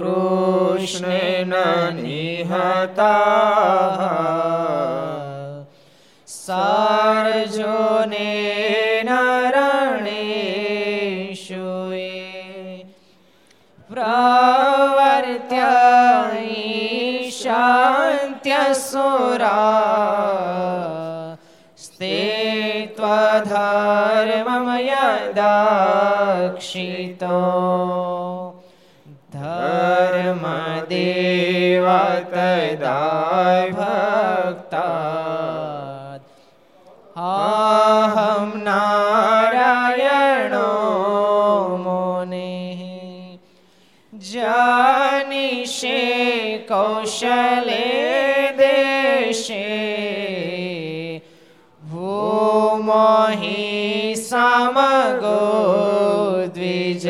કૃષ્ણેન નિહતા સારજોને નરણેશુએ પ્રવર્ત્ય શાંત્યસુરા સ્તે ત્વધર્મમય દક્ષિતો કૌશલે દેશે. ભૂમોહિ સમગો દ્વિજ.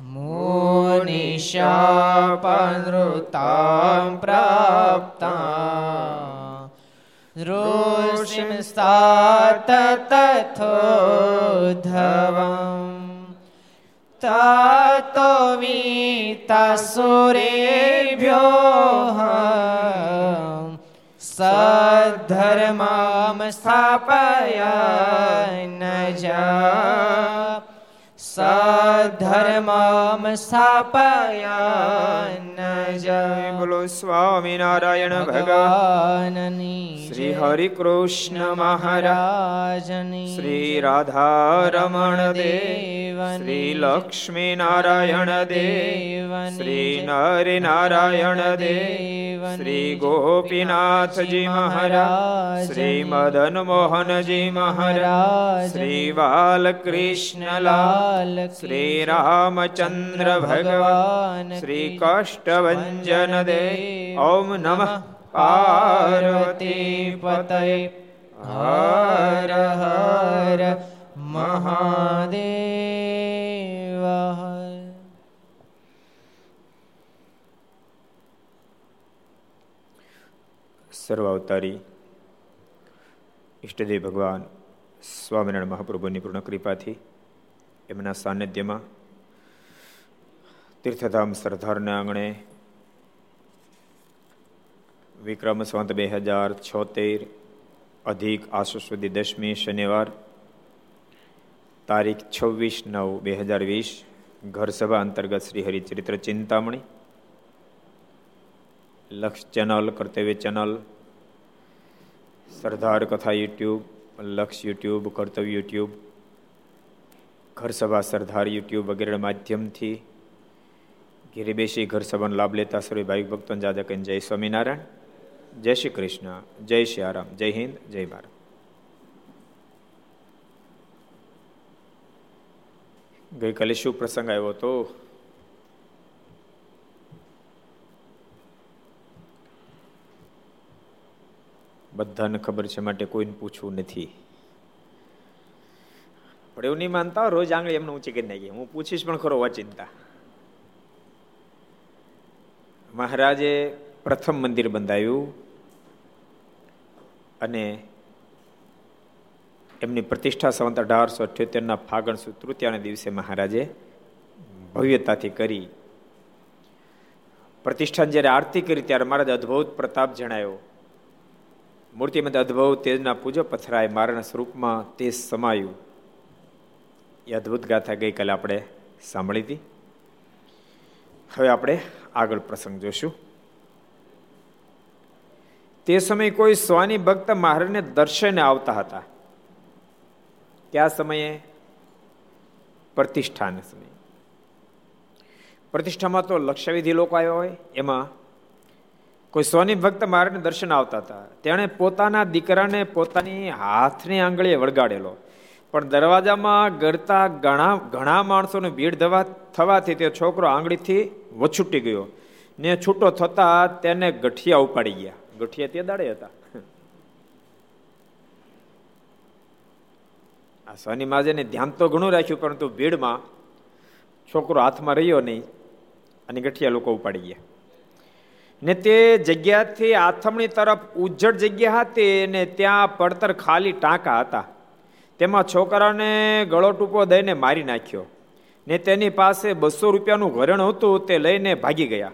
મુનિશાપનૃતાં પ્રાપ્તા. ઋષિં સાત તથોધવम् તતો વીતાસુરેભ્યો સદ્ધર્મામ સ્થાપયા ન જા સધર્મમ સ્થાપયન જય બોલો સ્વામિનારાયણ ભગવાનની શ્રી હરિ કૃષ્ણ મહારાજની શ્રી રાધારમણ દેવ શ્રી લક્ષ્મી નારાયણ દેવ શ્રી નર નારાયણ દેવ શ્રી ગોપીનાથજી મહારાજ શ્રી મદન મોહનજી મહારાજ શ્રી બાલકૃષ્ણલાલ શ્રી રામચંદ્ર ભગવાન શ્રી કાષ્ટભન दे ॐ नमः। पार्वती पतये। हर हर, महादेव। સર્વાવતારી ઈષ્ટદેવ ભગવાન સ્વામિનારાયણ મહાપ્રભુની પૂર્ણ કૃપાથી એમના સાનિધ્યમાં તીર્થધામ સરદારના આંગણે વિક્રમ સંવત બે હજાર છોતેર અધિક આસો સુધી દસમી શનિવાર તારીખ છવ્વીસ નવ બે હજાર વીસ ઘર સભા અંતર્ગત શ્રી હરિચરિત્ર ચિંતામણી લક્ષ ચેનલ કર્તવ્ય ચેનલ સરદાર કથા યુટ્યુબ લક્ષ યુટ્યુબ કર્તવ્ય યુટ્યુબ ઘર સભા સરદાર યુટ્યુબ વગેરેના માધ્યમથી ઘેરે બેસી ઘર સંબંધ લાભ લેતા સર્વે ભાવિક ભક્તો જાદા કહીને જય સ્વામિનારાયણ, જય શ્રી કૃષ્ણ, જય શ્રી આરામ, જય હિન્દ, જય ભારત. ગઈકાલે શું પ્રસંગ આવ્યો હતો? બધાને ખબર છે, માટે કોઈને પૂછવું નથી. પણ એવું નહીં માનતા, રોજ આંગળી એમને ઊંચી કરી નાખી હું પૂછીશ પણ ખરો અચિંતા મહારાજે પ્રથમ મંદિર બંધાયું અને એમની પ્રતિષ્ઠા સંવત અઢારસો અઠ્યોતેરના ફાગણ સુ તૃતીયાના દિવસે મહારાજે ભવ્યતાથી કરી. પ્રતિષ્ઠાન જ્યારે આરતી કરી ત્યારે મહારાજ અદભુત પ્રતાપ જણાયો. મૂર્તિમાં અદભુત તેજના પૂજો પથરાય, મારાના સ્વરૂપમાં તેજ સમાયું. એ અદભુત ગાથા ગઈકાલે આપણે સાંભળી હતી. હવે આપણે આગળ પ્રસંગ જોશું. તે સમયે કોઈ સ્વાની ભક્ત મહારાજને દર્શને આવતા હતા. કયા સમયે? પ્રતિષ્ઠાના સમયે. પ્રતિષ્ઠામાં તો લક્ષવિધિ લોકો આવ્યા હોય, એમાં કોઈ સ્વાની ભક્ત મહારાજને દર્શન આવતા હતા. તેણે પોતાના દીકરાને પોતાની હાથની આંગળીએ વળગાડેલો. પણ દરવાજામાં ગરતા ઘણા ઘણા માણસોને ભીડ ધવા, થવાથી તે છોકરો આંગળીથી વછૂટી ગયો. ને છૂટો થતા તેને ગઠિયા ઉપાડી ગયા. ગઠિયા તે દાડે હતા. આ શનિ માજેને ધ્યાન તો ઘણું રાખ્યું, પરંતુ ભીડમાં છોકરો હાથમાં રહ્યો નહીં અને ગઠિયા લોકો ઉપાડી ગયા. ને તે જગ્યાથી આથમણી તરફ ઉજ્જડ જગ્યા હતી ને ત્યાં પડતર ખાલી ટાંકા હતા. તેમાં છોકરાને ગળો ટૂંકો દઈને મારી નાખ્યો. ને તેની પાસે બસો રૂપિયાનું ઘરેણ હતું, તે લઈને ભાગી ગયા.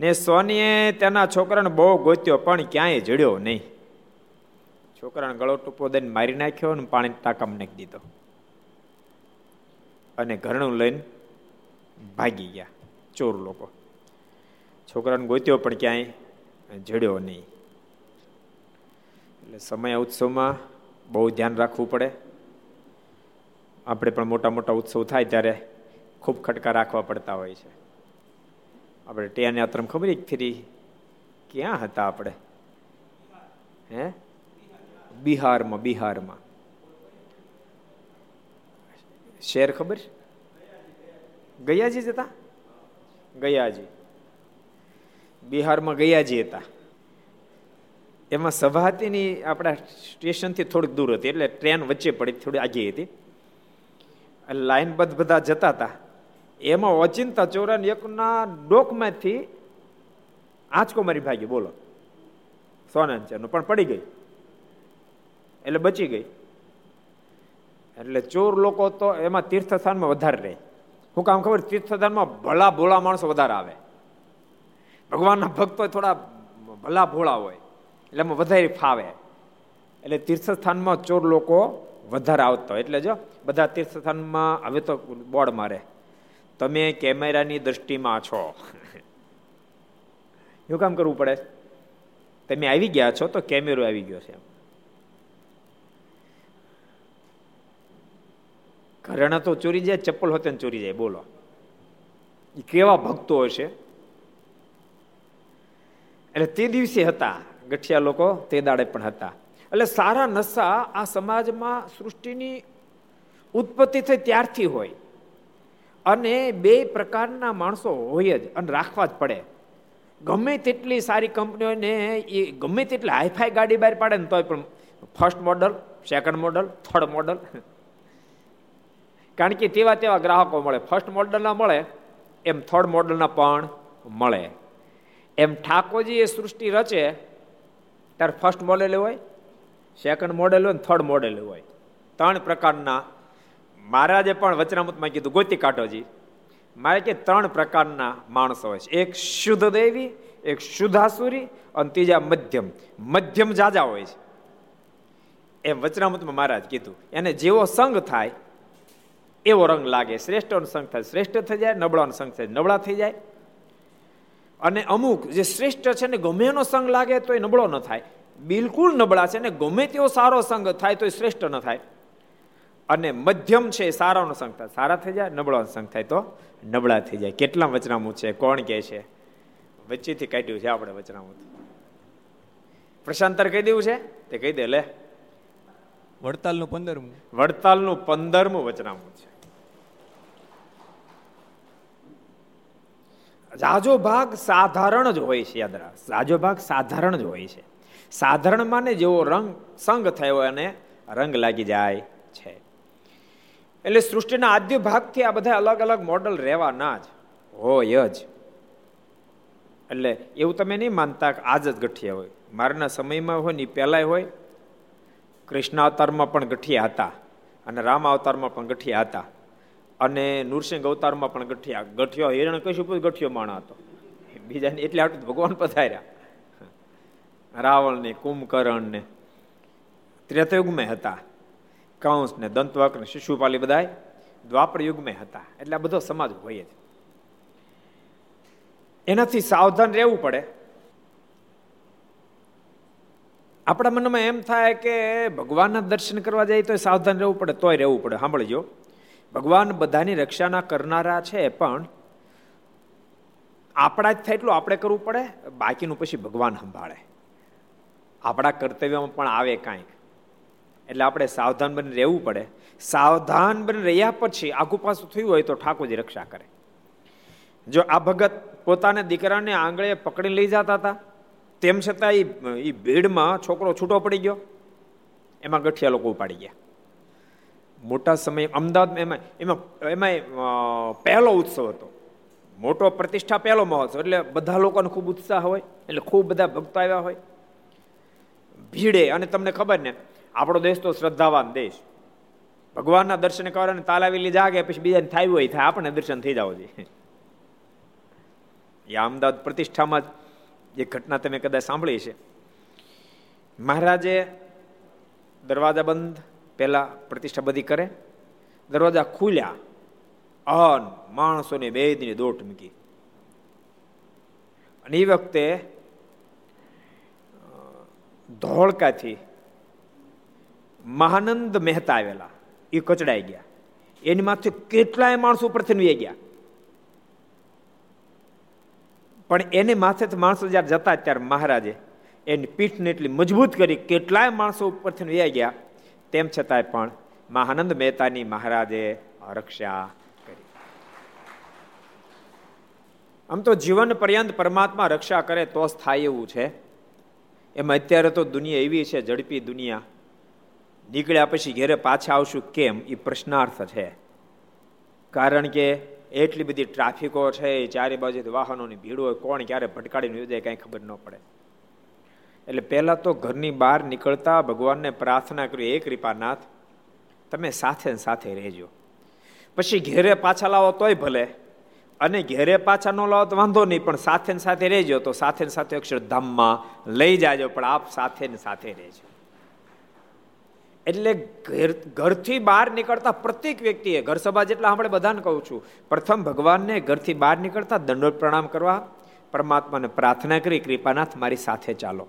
ને સોનીએ તેના છોકરાને બહુ ગોત્યો, પણ ક્યાંય જડ્યો નહીં. છોકરાને ગળો ટૂંકો દઈને મારી નાખ્યો અને પાણી ટાંકામાં નાખી દીધો. અને ઘરણું લઈને ભાગી ગયા, ચોર લોકો. છોકરાને ગોત્યો, પણ ક્યાંય જડ્યો નહીં. એટલે સમય ઉત્સવમાં બહુ ધ્યાન રાખવું પડે. આપણે પણ મોટા મોટા ઉત્સવ થાય ત્યારે ખૂબ ખટકા રાખવા પડતા હોય છે. આપણે ટેને અતરમ ખબર ફરી ક્યાં હતા આપણે? હે? બિહારમાં બિહારમાં. શેર ખબર? ગયાજી જ હતા? ગયાજી. બિહારમાં ગયાજી હતા. એમાં સભા હતી ને આપણા સ્ટેશનથી થોડીક દૂર હતી, એટલે ટ્રેન વચ્ચે પડી, થોડી આગી હતી. લાઈનબદ્ધ બધા જતા હતા. એમાં ઓચિંતા ચોરાન એકના ડોકમાંથી આંચકો મારી ભાગી, બોલો. સોના પણ પડી ગઈ. એટલે બચી ગઈ. એટલે ચોર લોકો તો એમાં તીર્થસ્થાનમાં વધારે રહે. હું કામ ખબર, તીર્થસ્થાનમાં ભલા ભોળા માણસો વધારે આવે. ભગવાનના ભક્તો થોડા ભલા ભોળા હોય. એટલે એમાં વધારે ફાવે. એટલે તીર્થસ્થાનમાં ચોર લોકો વધારે આવતા. હોય એટલે જો બધા તીર્થસ્થાનમાં, હવે તો બોર્ડ મારે. તમે કેમેરાની દ્રષ્ટિમાં છો. શું કામ કરવું પડે? તમે આવી ગયા છો તો કેમેરો આવી ગયો છે ઘરેણા તો ચોરી જાય, ચપ્પલ હોતે ચોરી જાય, બોલો. કેવા ભક્તો હશે? એટલે તે દિવસે હતા. ગઠિયા લોકો તે દાડે પણ હતા. એટલે સારા નશા આ સમાજમાં સૃષ્ટિની ઉત્પત્તિ થઈ ત્યારથી હોય. અને બે પ્રકારના માણસો હોય જ અને રાખવા જ પડે. ગમે તેટલી સારી કંપનીઓને એ ગમે તેટલી હાઈફાઈ ગાડી બહાર પાડે ને તોય પણ first model, second model, third model. કારણ કે તેવા તેવા ગ્રાહકો મળે. ફર્સ્ટ મોડલના મળે, એમ થર્ડ મોડલના પણ મળે. એમ ઠાકોરજી એ સૃષ્ટિ રચે ત્યારે ફર્સ્ટ મોડેલ હોય સેકન્ડ મોડેલ હોય થર્ડ મોડેલ હોય. ત્રણ પ્રકારના, મહારાજે પણ વચનામૃતમાં કીધું, ગોતી કાઢોજી મારે કે ત્રણ પ્રકારના માણસો હોય છે. એક શુદ્ધ દેવી, એક શુદ્ધાસુરી અને ત્રીજા મધ્યમ. મધ્યમ જાજા હોય છે. એમ વચનામૃતમાં મહારાજ કીધું, એને જેવો સંગ થાય, એવો રંગ લાગે. શ્રેષ્ઠનો સંગ થાય, શ્રેષ્ઠ થઈ જાય, નબળાનો સંગ થાય, નબળા થઈ જાય. અને અમુક જે શ્રેષ્ઠ છે ને ગમે એનો સંગ લાગે તો એ નબળો ન થાય. બિલકુલ નબળા છે ને ગમે તેવો સારો સંગ થાય તો એ શ્રેષ્ઠ ન થાય. અને મધ્યમ છે એ સારાનો સંગ થાય. સારા થઈ જાય નબળાનો સંગ થાય તો નબળા થઈ જાય. કેટલા વચનામું છે? કોણ કે છે? વચ્ચેથી કાઢ્યું છે આપણે વચનામું. પ્રશાંતર કહી દેવું છે? તે કહી દે લે. વડતાલનું પંદરમું. વડતાલનું પંદરમું વચનામું છે. જાજો ભાગ સાધારણ જ હોય છે યાદ રાખ. જાજો ભાગ સાધારણ જ હોય છે. સાધારણ માને જેવો રંગ, સંગ થયો અને રંગ લાગી જાય છે. એટલે સૃષ્ટિના આદ્ય ભાગથી આ બધા અલગ અલગ મોડલ રહેવાના જ, હોય જ. એટલે એવું તમે નહીં માનતા કે આજ જ ગઠિયા હોય. મારના સમયમાં હોય ને પહેલાંય હોય. કૃષ્ણ અવતારમાં પણ ગઠિયા હતા અને રામ અવતારમાં પણ ગઠિયા હતા. અને નૃસિંહ અવતારમાં પણ ગઠિયા. ગઠિયો, હિરણ કશું ગઠિયો માણા હતો. બીજાને એટલે આટલું ભગવાન પધાર્યા. રાવણ ને કુંભકર્ણ ને ત્રેતયુગમાં હતા. કંસ ને દંતવક ને શિશુપાલી બધા દ્વાપર યુગમાં હતા. એટલે આ બધો સમાજ હોય જ. એનાથી સાવધાન રહેવું પડે. આપણા મનમાં એમ થાય કે ભગવાનના દર્શન કરવા જાય તો સાવધાન રહેવું પડે, તોય રહેવું પડે. સાંભળજો. ભગવાન બધાની રક્ષાના કરનારા છે, પણ આપણા જ થાય એટલું આપણે કરવું પડે? બાકીનું પછી ભગવાન સંભાળે. આપણા કર્તવ્યમાં પણ આવે કાંઈક. એટલે આપણે સાવધાન બની રહેવું પડે. સાવધાન બની રહ્યા પછી આખું પાછું થયું હોય તો ઠાકોરજી રક્ષા કરે. જો આ ભગત પોતાના દીકરાને આંગળે પકડી લઈ જતા હતા, તેમ છતાં એ ભીડમાં છોકરો છૂટો પડી ગયો. એમાં ગઠિયા લોકો ઉપાડી ગયા. મોટા સમય અમદાવાદમાં એમાં એમાં એમાં પહેલો ઉત્સવ હતો. મોટો પ્રતિષ્ઠા પહેલો મહોત્સવ, એટલે બધા લોકોને ખૂબ ઉત્સાહ હોય, એટલે ખૂબ બધા ભક્તો આવ્યા હોય. ભીડે, અને તમને ખબર ને, આપણો દેશ તો શ્રદ્ધાવાન દેશ. ભગવાનના દર્શન કરવાને તાલાવેલી જાગે, પછી બીજાને થાય હોય, થાય, આપણને દર્શન થઈ જાવ જોઈએ એ અમદાવાદ પ્રતિષ્ઠામાં જે ઘટના તમે કદાચ સાંભળી છે મહારાજે દરવાજા બંધ પહેલા પ્રતિષ્ઠા બધી કરે. દરવાજા ખુલ્યા. અન માણસોને બે દિને દોટ મૂકી. અને એ વખતે ધોળકાથી મહાનંદ મહેતા આવેલા. એ કચડાઈ ગયા. એની માથે કેટલાય માણસો ઉપરથી વી ગયા. પણ એને માથે માણસો જ્યારે જતા, ત્યારે મહારાજે એની પીઠને એટલી મજબૂત કરી કેટલાય માણસો ઉપરથી વ્યા ગયા. તેમ છતાંય પણ મહાનંદ મહેતાની મહારાજે રક્ષા કરી. આમ તો જીવન પર્યંત પરમાત્મા રક્ષા કરે તો જ થાય એવું છે. એમાં અત્યારે તો દુનિયા એવી છે, ઝડપી દુનિયા. નીકળ્યા પછી ઘેરે પાછા આવશું કેમ? એ પ્રશ્નાર્થ છે. કારણ કે એટલી બધી ટ્રાફિકો છે ચારે બાજુ વાહનોની ભીડ હોય, કોણ ક્યારે ભટકાડીને યોજાય કાંઈ ખબર ન પડે. એટલે પહેલાં તો ઘરની બહાર નીકળતા ભગવાનને પ્રાર્થના કરી એ કૃપાનાથ, તમે સાથે સાથે રહેજો. પછી ઘેરે પાછા લાવો તોય ભલે. અને ઘેરે પાછા ન લાવો તો વાંધો નહીં, પણ સાથે ને સાથે રહેજો. તો સાથે ને સાથે અક્ષરધામમાં લઈ જાજો, પણ આપ સાથે ને સાથે રહેજો. એટલે ઘર, ઘરથી બહાર નીકળતા પ્રત્યેક વ્યક્તિએ, ઘર સભા જેટલા આપણે બધાને કહું છું, પ્રથમ ભગવાનને ઘરથી બહાર નીકળતા દંડોત પ્રણામ કરવા, પરમાત્માને પ્રાર્થના કરી, કૃપાનાથ, મારી સાથે ચાલો.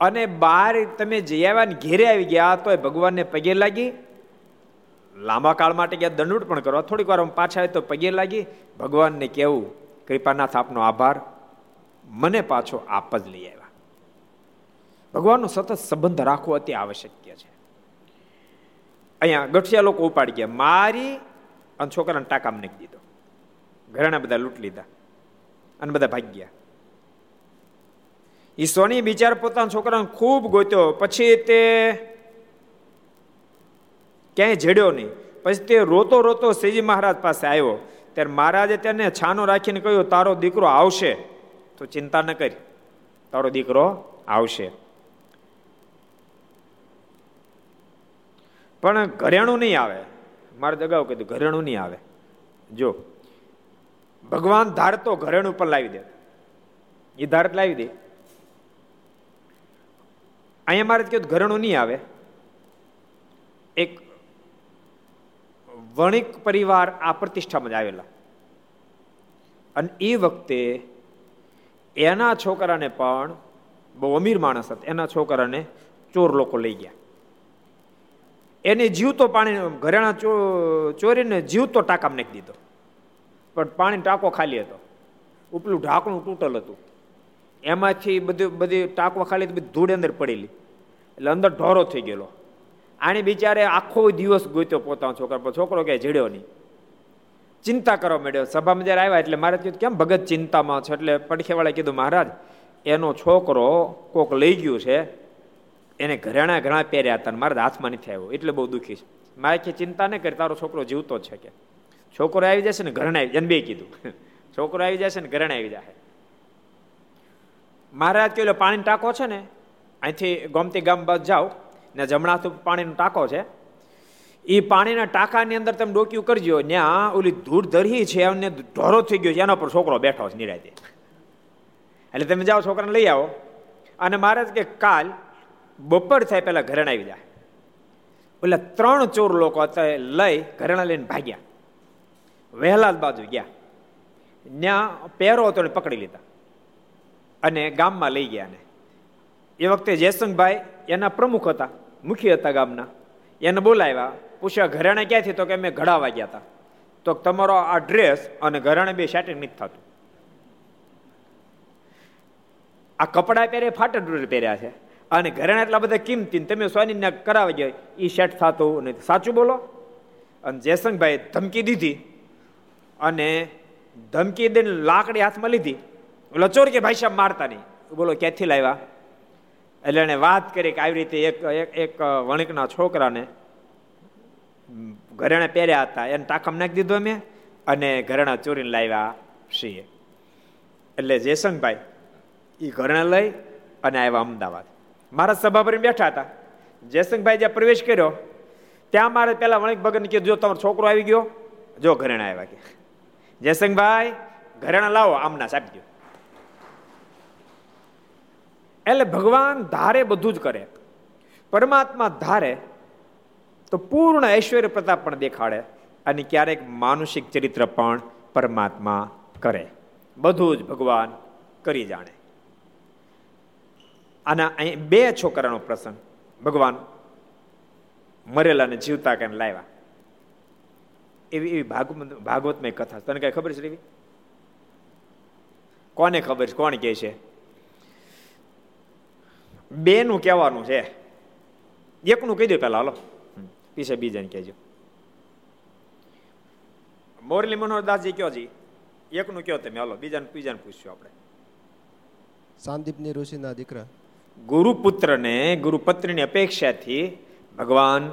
અને બહાર તમે જઈ આવ્યા ને ઘેરે આવી ગયા તો ભગવાનને પગે લાગી. લાંબા કાળ માટે ગયા, દંડુટ પણ કરવા. થોડીક વાર પાછા આવે તો પગે લાગી. ભગવાનને કેવું કૃપાનાથ, આપનો આભાર. મને પાછો આપ જ લઈ આવ્યા. ભગવાનનો સતત સંબંધ રાખવો અતિ આવશ્યક છે. અહીંયા ગઠિયા લોકો ઉપાડી ગયા. મારી અને છોકરાને ટાકામાં નાખી દીધો. ઘરેણા બધા લૂંટ લીધા અને બધા ભાગી ગયા એ સોની બિચાર પોતાના છોકરાને ખૂબ ગોત્યો. પછી તે ક્યાંય જડ્યો નહીં. પછી તે રોતો રોતો શ્રીજી મહારાજ પાસે આવ્યો. ત્યારે મહારાજે તેને છાનો રાખીને કહ્યું, તારો દીકરો આવશે. તો ચિંતા ન કરી. તારો દીકરો આવશે. પણ ઘરેણું નહીં આવે. મારે અગાઉ કીધું, ઘરેણું નહીં આવે. જો, ભગવાન ધાર તો ઘરેણું પર લાવી દે. એ ધાર લાવી દે. અહીંયા મારે કહ્યું ઘરેણું નહીં આવે. એક વણિક પરિવાર આ પ્રતિષ્ઠામાં જ આવેલા. અને એ વખતે એના છોકરાને પણ બહુ અમીર માણસ હતા. એના છોકરાને ચોર લોકો લઈ ગયા. એને જીવતો પાણી ઘરેણા ચોરીને જીવતો ટાંકામાં નાખી દીધો. પણ પાણી ટાંકો ખાલી હતો. ઉપલું ઢાંકણું તૂટલ હતું. એમાંથી બધું બધી ટાંકો ખાલી બધી ધૂળ અંદર પડેલી. એટલે અંદર ઢોરો થઈ ગયેલો. આને બિચારે આખો દિવસ ગોત્યો પોતાનો છોકરા પર છોકરો ક્યાંય જીડ્યો નહીં. ચિંતા કરવા માંડ્યો. સભામાં જ્યારે આવ્યા એટલે મારે કીધું કેમ ભગત ચિંતામાં છો? એટલે પડખેવાળા કીધું, મહારાજ, એનો છોકરો કોક લઈ ગયું છે. એને ઘરેણા ઘણા પહેર્યા હતા મારા હાથમાં નથી આવ્યો. એટલે બહુ દુઃખી છે. મારે કે, ચિંતા નહીં કરી, તારો છોકરો જીવતો છે કે. છોકરો આવી જશે ને, ઘરણા આવી જાય બે કીધું. છોકરો આવી જશે ને, ઘરણા આવી જાય મહારાજ કહ્યું પાણીનો ટાંકો છે ને, અહીંથી ગોમતી ગામ બાદ જાઓ, ને જમણા પાણીનો ટાંકો છે. એ પાણીના ટાંકાની અંદર તમે ડોક્યું કરજો ત્યાં ઓલી ધૂળ ધરી છે, એમને ઢોરો થઈ ગયો છે, એના પર છોકરો બેઠો છે નિરાતે એટલે તમે જાઓ, છોકરાને લઈ આવો. અને મહારાજ કે કાલ બપોર થાય પહેલા ઘરેણા આવી જાય એટલે ત્રણ ચોર લોકો લઈ ઘરેણા લઈને ભાગ્યા. વહેલા બાજુ ગયા. ત્યાં પહેરો હતો પકડી લીધા. અને ગામમાં લઈ ગયા ને. એ વખતે જયસંગભાઈ એના પ્રમુખ હતા, મુખી હતા ગામના. એને બોલાવ્યા, પૂછ્યા, ઘરેણા ક્યાંથી? તો કે, અમે ઘડાવા ગયા હતા તો તમારો આ ડ્રેસ અને ઘરેણા બે સેટિંગ નથી થતું. આ કપડાં પહેરે ફાટડ પહેર્યા છે. અને ઘરેણા એટલા બધા કિંમતી તમે સોની કરાવી ગયો એ સેટ થતું નથી સાચું બોલો? અને જયસંગભાઈ ધમકી દીધી અને ધમકી દઈને લાકડી હાથમાં લીધી. ઓલો ચોર કે ભાઈ સાહેબ મારતા નહીં. બોલો, ક્યાંથી લાવ્યા? એટલે એને વાત કરી કે આવી રીતે એક એક વણિકના છોકરાને ઘરેણા પહેર્યા હતા. એને ટાંકમ નાખી દીધો અમે અને ઘરેણા ચોરીને લાવ્યા છીએ. એટલે જયસંગભાઈ એ ઘરેણા લઈ અને આવ્યા અમદાવાદ. મારા સભા પર બેઠા હતા. જયસંગભાઈ જ્યાં પ્રવેશ કર્યો, ત્યાં મારે પેલા વણિક ભગત કીધું, જો તમારો છોકરો આવી ગયો, જો ઘરેણા આવ્યા કે. જયસંગભાઈ ઘરેણા લાવો, આમના સાહેબ દો એટલે ભગવાન ધારે બધું જ કરે. પરમાત્મા ધારે તો પૂર્ણ ઐશ્વર્ય પ્રતાપ પણ દેખાડે અને ક્યારેક માનુષિક ચરિત્ર પણ પરમાત્મા કરે. બધું જ ભગવાન કરી જાણે. આના અહીં બે છોકરાનો પ્રસંગ. ભગવાન મરેલાને જીવતા કેમ લાવ્યા? એવી એવી ભાગવત ભાગવતમાં કથા તને કઈ ખબર છે એવી કોને ખબર છે? કોણ કે છે? બે નું કહેવાનું છે. એકનું કહી દો પેલા હાલો. પીછે બીજાને કહેજો. મોરલી મનોહરદાસજી કયો જી? એકનું કયો તમે? હાલો બીજાને બીજાને પૂછશું આપણે. સાંદીપની ઋષિના દીકરા. ગુરુપુત્રને ગુરુપત્રીની અપેક્ષાથી ભગવાન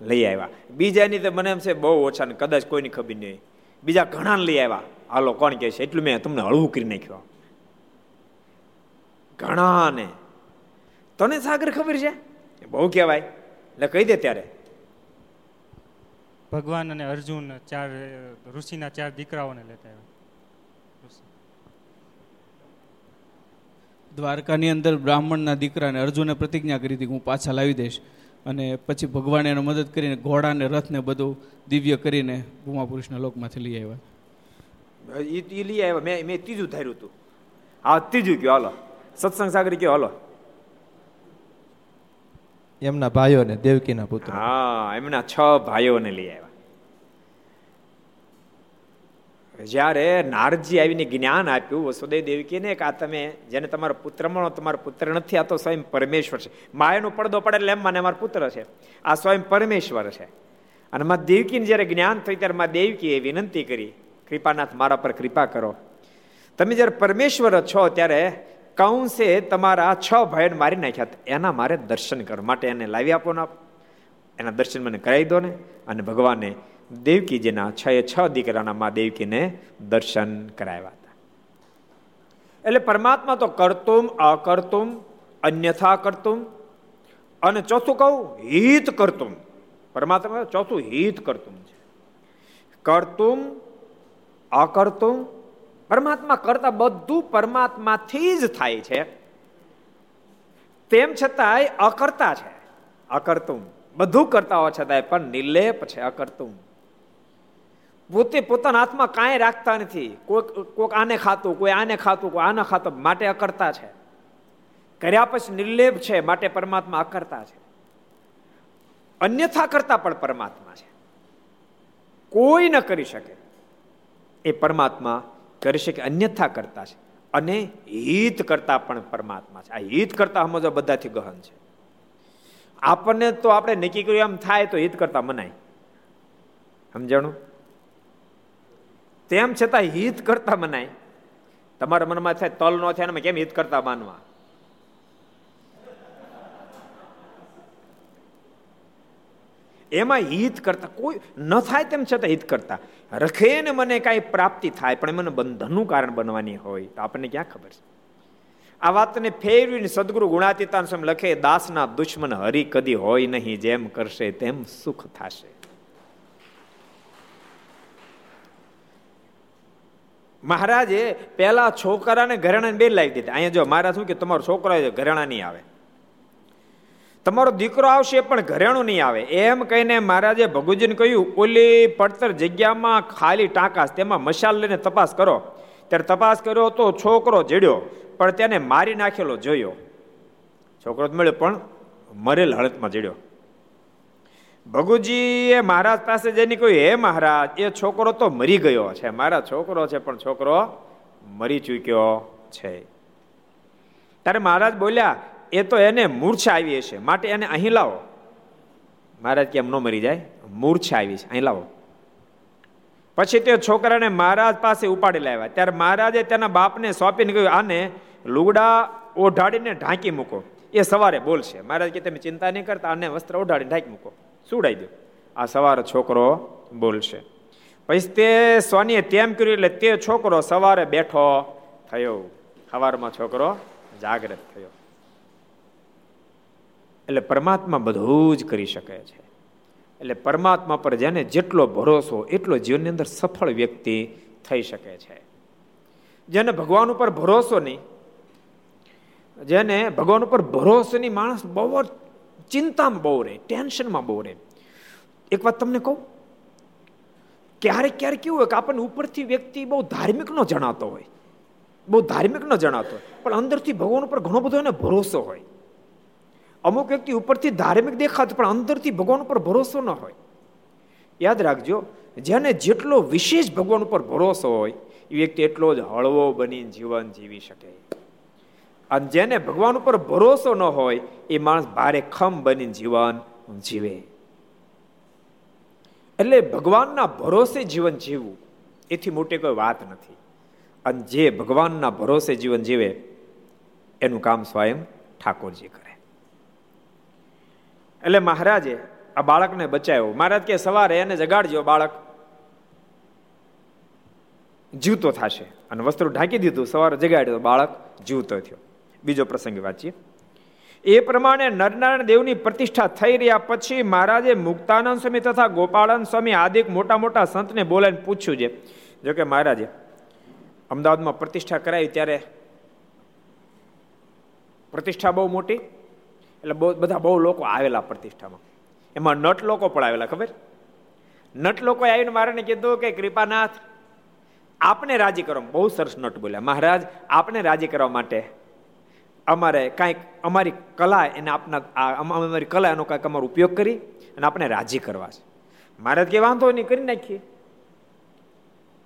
લઈ આવ્યા. બીજાની તો મને એમ છે બહુ ઓછા ને કદાચ કોઈની ખબર નહીં. બીજા ઘણા લઈ આવ્યા. હાલો કોણ કહે છે? એટલું મેં તમને હળવું કરી નાખ્યો. ઘણા ને તને સાગર ખબર છે? બહુ કહેવાય. એટલે કહી દે ત્યારે. ભગવાન અને અર્જુન ચાર ઋષિના ચાર દીકરાઓને લેતા આવ્યા. દ્વારકાની અંદર બ્રાહ્મણના દીકરાને અર્જુને પ્રતિજ્ઞા કરી હતી હું પાછા લાવી દઈશ. અને પછી ભગવાને એને મદદ કરીને ઘોડાને રથને બધું દિવ્ય કરીને ભૂમાપુરુષના લોકમાંથી લઈ આવ્યા. એ લઈ આવ્યા. મેં મેં ત્રીજું ધાર્યું હતું. હા ત્રીજું કયો હાલો. સત્સંગ સાગર કયો હાલો. એમના ભાઈઓને, દેવકીના પુત્ર. હા, એમના છ ભાઈઓને લઈ આવ્યા. જ્યારે નારજી આવીને જ્ઞાન આપ્યું, વસુદેવ દેવકીને કે આ તમે જેને તમારો પુત્ર મળો, તમારો પુત્ર નથી, આ તો સ્વયં પરમેશ્વર છે. માયાનો પડદો પડે એટલે એમ મને મારો પુત્ર છે. આ સ્વયં પરમેશ્વર છે. અને માં દેવકીને જ્યારે જ્ઞાન થયું, ત્યારે માં દેવકીએ વિનંતી કરી, કૃપાનાથ, મારા પર કૃપા કરો. તમે જ્યારે પરમેશ્વર છો, ત્યારે કંસે તમારા છ ભાઈને મારી નાખ્યા એના મારે દર્શન કરો માટે એને લાવી આપો ને એના દર્શન મને કરાવી દો ને. અને ભગવાને દેવકીજીના છ એ છ દીકરાના મા દેવકીને દર્શન કરાવ્યા હતા. એટલે પરમાત્મા તો કરતુમ, અકર્તુમ, અન્યથા કરતુમ. અને ચોથું કહું, હિત કરતુમ. પરમાત્મા ચોથું હિત કરતુમ છે. કરતુમ, અકર્તુમ પરમાત્મા કરતા બધું પરમાત્માથી જ થાય છે. તેમ છતાંય અકર્તા છે. અકર્તુમ. બધું કરતા હોવા છતાંય પણ નિર્લેપ છે, અકર્તુમ. પોતે પોતાના હાથમાં કાંઈ રાખતા નથી. કોઈક કોઈક આને ખાતું, કોઈ આને ખાતું, કોઈ આને ખાતું, માટે અકર્તા છે. કર્યા પછી નિર્લેપ છે, માટે પરમાત્મા અકર્તા છે. અન્યથા કરતા પણ પરમાત્મા છે. કોઈ ન કરી શકે. એ પરમાત્મા કરી શકે, અન્યથા કરતા છે. અને હિત કરતા પણ પરમાત્મા છે. આ હિત કરતા સમજો બધાથી ગહન છે. આપણને તો આપણે નક્કી કર્યું એમ થાય તો હિત કરતા મનાય. સમજાણું? તેમ છતાં હિત કરતા મનાય. તમારા મનમાં થાય તલ નો થાય કેમ હિત કરતા માનવા? એમાં હિત કરતા, કોઈ ન થાય તેમ છતાં હિત કરતા. રખે ને મને કાંઈ પ્રાપ્તિ થાય, પણ મને બંધનનું કારણ બનવાની હોય, તો આપણને ક્યાં ખબર છે? આ વાતને ફેરવીને સદગુરુ ગુણાતીતાન સ્વામી લખે, દાસના દુશ્મન હરી કદી હોય નહીં, જેમ કરશે તેમ સુખ થશે. મહારાજે પેલા છોકરાને ઘરેણા બે લાવી દીધા. અહીંયા જો મહારાજ શું કે, તમારો છોકરો ઘરેણા નહીં આવે. તમારો દીકરો આવશે પણ ઘરેણું નહીં આવે. એમ કહીને મહારાજે ભગુજીને કહ્યું, ઓલી પડતર જગ્યામાં ખાલી ટાંકાશ, તેમાં મશાલ લઈને તપાસ કરો. ત્યારે તપાસ કર્યો તો છોકરો જડ્યો, પણ તેને મારી નાખેલો જોયો. છોકરો તો મળ્યો, પણ મરેલ હાલતમાં જડ્યો. ભગુજીએ મહારાજ પાસે જઈને કહ્યું, હે મહારાજ, એ છોકરો તો મરી ગયો છે, મારા છોકરો છે, પણ છોકરો મરી ચૂક્યો છે. ત્યારે મહારાજ બોલ્યા એ તો એને મૂર્છા આવી હશે માટે એને અહીં લાવો. મહારાજ કેમ ન મરી જાય. મૂર્છા આવી છે અહીં લાવો. પછી તે છોકરાને મહારાજ પાસે ઉપાડી લાવ્યા. ત્યારે મહારાજે તેના બાપને સોંપીને કહ્યું, આને લુગડા ઓઢાડીને ઢાંકી મૂકો. એ સવારે બોલશે. મહારાજ કે, તમે ચિંતા નહીં કરતા. આને વસ્ત્ર ઓઢાડીને ઢાંકી મૂકો. સુડાઈ દો. આ સવારે છોકરો બોલશે. પછી તે સોનીએ તેમ કર્યું એટલે તે છોકરો સવારે બેઠો થયો. સવારમાં છોકરો જાગૃત થયો. એટલે પરમાત્મા બધું જ કરી શકે છે. એટલે પરમાત્મા પર જેને જેટલો ભરોસો, એટલો જીવનની અંદર સફળ વ્યક્તિ થઈ શકે છે. જેને ભગવાન ઉપર ભરોસો નહીં, જેને ભગવાન ઉપર ભરોસો નહીં, માણસ બહુ જ ચિંતામાં બહુ રહે, ટેન્શનમાં બહુ રહે. એક વાત તમને કહું, ક્યારેક ક્યારેક કેવું હોય કે આપણને ઉપરથી વ્યક્તિ બહુ ધાર્મિક નો જણાતો હોય, બહુ ધાર્મિક ન જણાતો હોય, પણ અંદરથી ભગવાન ઉપર ઘણો બધો એને ભરોસો હોય. અમુક વ્યક્તિ ઉપરથી ધાર્મિક દેખાતો, પણ અંદરથી ભગવાન ઉપર ભરોસો ન હોય. યાદ રાખજો, જેને જેટલો વિશેષ ભગવાન ઉપર ભરોસો હોય, એ વ્યક્તિ એટલો જ હળવો બની જીવન જીવી શકે. અને જેને ભગવાન ઉપર ભરોસો ન હોય, એ માણસ ભારે ખમ બની જીવન જીવે. એટલે ભગવાનના ભરોસે જીવન જીવવું, એથી મોટી કોઈ વાત નથી. અને જે ભગવાનના ભરોસે જીવન જીવે, એનું કામ સ્વયં ઠાકોરજી કરે. એટલે મહારાજે આ બાળકને બચાવ્યો. મહારાજ કે, સવારે એને જગાડજો બાળક. જીવતો થશે. અને વસ્ત્રો ઢાંકી દીધું. સવારે જગાડ્યો બાળક, જીવતો થયો. બીજો પ્રસંગ વાંચીએ. એ પ્રમાણે નરનારાયણ દેવની પ્રતિષ્ઠા થઈ રહ્યા પછી મહારાજે મુક્તાનંદ સ્વામી તથા ગોપાળાનંદ સ્વામી આદિક મોટા મોટા સંતને બોલાવીને પૂછ્યું છે. જોકે મહારાજે અમદાવાદમાં પ્રતિષ્ઠા કરાવી ત્યારે પ્રતિષ્ઠા બહુ મોટી એટલે બહુ બધા બહુ લોકો આવેલા પ્રતિષ્ઠામાં. એમાં નટ લોકો પણ આવેલા, ખબર? નટ લોકો આવીને મારાને કીધું કે કૃપાનાથ, આપને રાજી કરો બહુ સરસ નટ બોલ્યા. મહારાજ, આપને રાજી કરવા માટે અમારે કાંઈક અમારી કલા એને આપના અમારી કલા એનો કાંઈક અમારો ઉપયોગ કરી અને આપણે રાજી કરવા છે. મહારાજ કે વાંધો નહીં, કરી નાખીએ.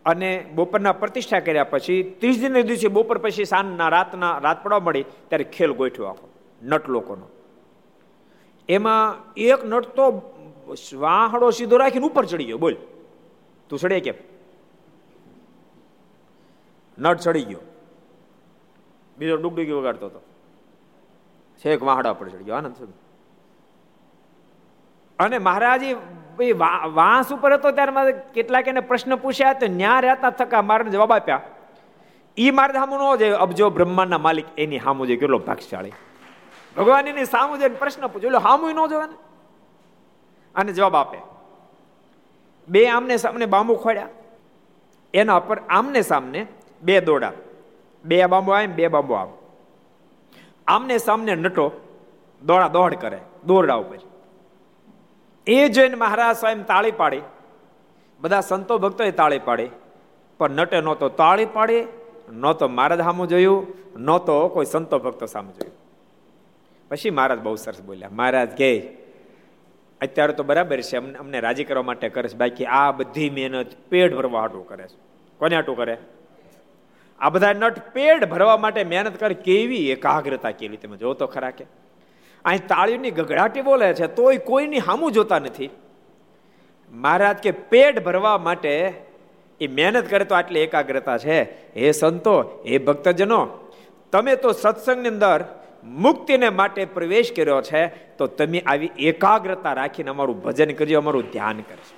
અને બપોરના પ્રતિષ્ઠા કર્યા પછી ત્રીસ દિનના દિવસે બપોર પછી સાંજના રાતના રાત પડવા મળી, ત્યારે ખેલ ગોઠવ્યો આખો, નટ લોકોનો. એમાં એક નટ તો વાહડો સીધો રાખીને ઉપર ચડી ગયો. બોલ. તું ચડે કેમ? નટ ચડી ગયો. બીજો ડુગડુગી વગાડતો હતો. છેક વાહડા પર ચડી ગયો. આનંદ અને મહારાજી વાંસ ઉપર હતો ત્યારે કેટલાક એને પ્રશ્ન પૂછ્યા તો ન્યા રહેતા થકા મારે જવાબ આપ્યા. ઈ મારે સામું ન જાય અબજો બ્રહ્માંડના માલિક, એની સામું જે કેટલો ભાગશાળી. ભગવાન એની સામુ જઈને પ્રશ્ન પૂછ્યો એટલે હામુ ન જોવે ને અને જવાબ આપે. બે આમને સામને બાંબુ ખોડ્યા એના પર આમને સામને બે દોડા. બે બાંબુ આવે બે બાંબુ આવે. આમને સામને નટો દોડા દોડ કરે, દોરડા ઉપર. એ જોઈને મહારાજ સ્વયં તાળી પાડી. બધા સંતો ભક્તોએ તાળી પાડી. પણ નટે નહોતો તાળી પાડી, નહોતો મહારાજ સામું જોયું, નહોતો કોઈ સંતો ભક્તો સામે જોયું. પછી મહારાજ બહુ સરસ બોલ્યા, મહારાજ કે, અત્યારે તો બરાબર છે, અમને રાજી કરવા માટે કરે છે, બાકી આ બધી મહેનત પેટ ભરવા હાટું કરે છે. કોને હાટું કરે? આ બધા નટ પેટ ભરવા માટે મહેનત કરે, કેવી એકાગ્રતા, કેવી તમે જો તો ખરા કે. અહીં તાળીઓની ગગડાટી બોલે છે, તોય કોઈની હામું જોતા નથી. મહારાજ કે, પેટ ભરવા માટે એ મહેનત કરે તો આટલી એકાગ્રતા છે. હે સંતો, હે ભક્તજનો, તમે તો સત્સંગની અંદર મુક્તિને માટે પ્રવેશ કર્યો છે, તો તમે આવી એકાગ્રતા રાખીને અમારું ભજન કરજો, અમારું ધ્યાન કરજો.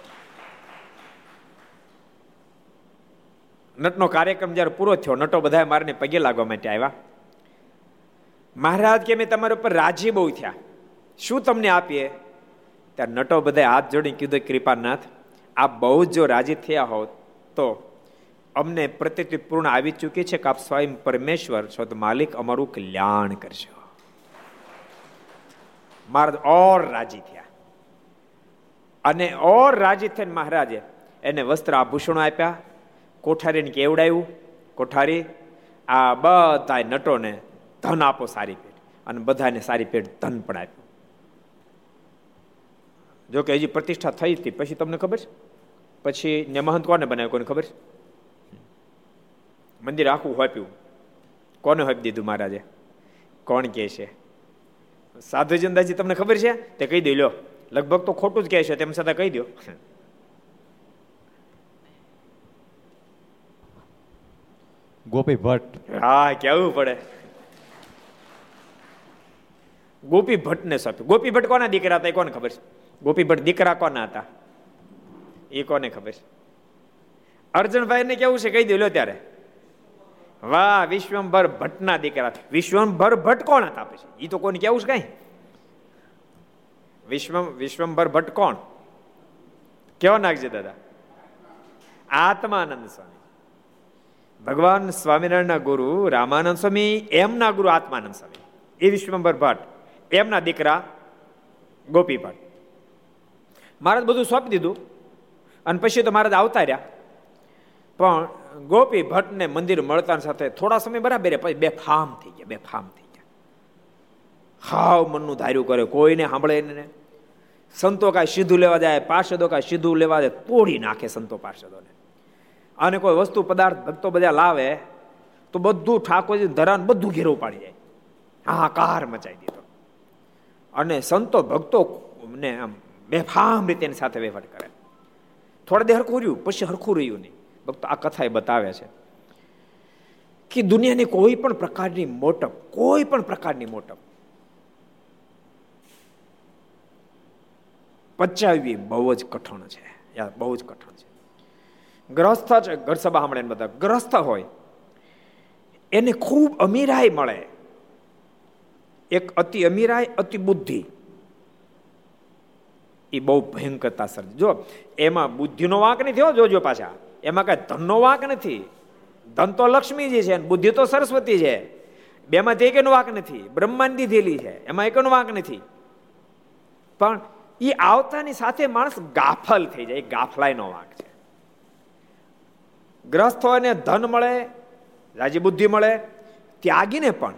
નટનો કાર્યક્રમ જ્યારે પૂરો થયો, નટો બધા મારને પગે લાગવા માટે આવ્યા. મહારાજ કે મેં તમારા ઉપર રાજી બહુ થયા. શું તમને આપીએ? ત્યારે નટો બધા હાથ જોડી કીધું, કૃપાનાથ આ બહુ જો રાજી થયા હોત, તો અમને પ્રતિતિ પૂર્ણ આવી ચૂકી છે કે આપ સ્વયં પરમેશ્વર છો, તો માલિક અમારું કલ્યાણ કરશો મહારાજ ઓર રાજી થયા. અને ઓર રાજી થઈને મહારાજે એને વસ્ત્ર આભૂષણો આપ્યા, કોઠારીને કેવડાવ્યું કોઠારી, આ બધા નટોને ધન આપો સારી પેટ અને બધાને સારી પેટ ધન પણ આપ્યું. જો કે હજી પ્રતિષ્ઠા થઈ હતી, પછી તમને ખબર છે? પછી ને મહંત કોને બનાવ્યું, કોને ખબર છે? મંદિર આખું હોપ્યું. કોને હોપી દીધું મહારાજે? કોણ કે છે? સાધુ જનદાજી તમને ખબર છે? તે કહી દઈ લો. લગભગ તો ખોટું જ કહે છે તેમ છતાં કહી દો. ગોપી ભટ્ટ. હા કેવું પડે. ગોપી ભટ્ટ ને સોંપ્યું. ગોપી ભટ્ટ કોના દીકરા હતા એ કોને ખબર છે? ગોપી ભટ્ટ દીકરા કોના હતા? એ કોને ખબર છે? અર્જુનભાઈ ને કેવું છે કહી દો ત્યારે. વાહ, વિશ્વંભર ભટ્ટના દીકરા વિશ્વંભર ભટ્ટ કોણ હતા પછી? એ તો કોને કેવું છે કઈ? વિશ્વ વિશ્વંભર ભટ્ટ કોણ? કેવો નાખજે દાદા? આત્માનંદ સ્વામી. ભગવાન સ્વામિનારાયણના ગુરુ, રામાનંદ સ્વામી, એમના ગુરુ આત્માનંદ સ્વામી. એ વિશ્વંભર ભટ્ટ. એમના દીકરા ગોપી ભટ્ટ. મહારાજ બધું સોંપી દીધું અને પછી તો મહારાજ આવતા રહ્યા. પણ ગોપી ભટ્ટને મંદિર મળતા સાથે થોડા સમય બરાબર પછી બે ફામ થઈ ગયા, બે ફામ થઈ ગયા. હાવ મનનું ધાર્યું કરે, કોઈને સાંભળે એને સંતો કાંઈ સીધું લેવા જાય, પાર્ષદો કાંઈ સીધું લેવા જાય, તોડી નાખે સંતો પાર્ષદોને. અને કોઈ વસ્તુ પદાર્થ, ભક્તો બધા લાવે, તો બધું ઠાકોરજી ધરાન બધું ઘેરું પાડી જાય. હાહાકાર મચાઈ દીધો. અને સંતો ભક્તો ને આમ બેફામ રીતે એની સાથે વહીવટ કરે. થોડા દે હરખું રહ્યું, પછી હરખું રહ્યું નહીં. ભક્તો આ કથા એ બતાવે છે કે દુનિયાની કોઈ પણ પ્રકારની મોટપ, કોઈ પણ પ્રકારની મોટપ પચાવવી બહુ જ કઠણ છે. યાર, બહુ જ કઠણ છે. ગ્રસ્થ છે ઘર સભા સાંભળે બધા, ગ્રસ્થ હોય, એને ખૂબ અમીરાય મળે. એક અતિ અમીરાય અતિ બુદ્ધિ. એ બહુ ભયંકરતા સર્જ. જો, એમાં બુદ્ધિનો વાંક નહીં થયો, જોજો પાછા. એમાં કઈ ધનનો વાંક નથી. ધન તો લક્ષ્મીજી છે બુદ્ધિ તો સરસ્વતી છે. બેમાંથી એકનો વાંક નથી. બ્રહ્માંડ દીધેલી છે. એમાં એકનો વાંક નથી. પણ એ આવતાની સાથે માણસ ગાફલ થઈ જાય. ગાફલાઈનો વાંક છે. ગ્રસ્ત હોય ધન મળે, રાજી બુદ્ધિ મળે, ત્યાગીને પણ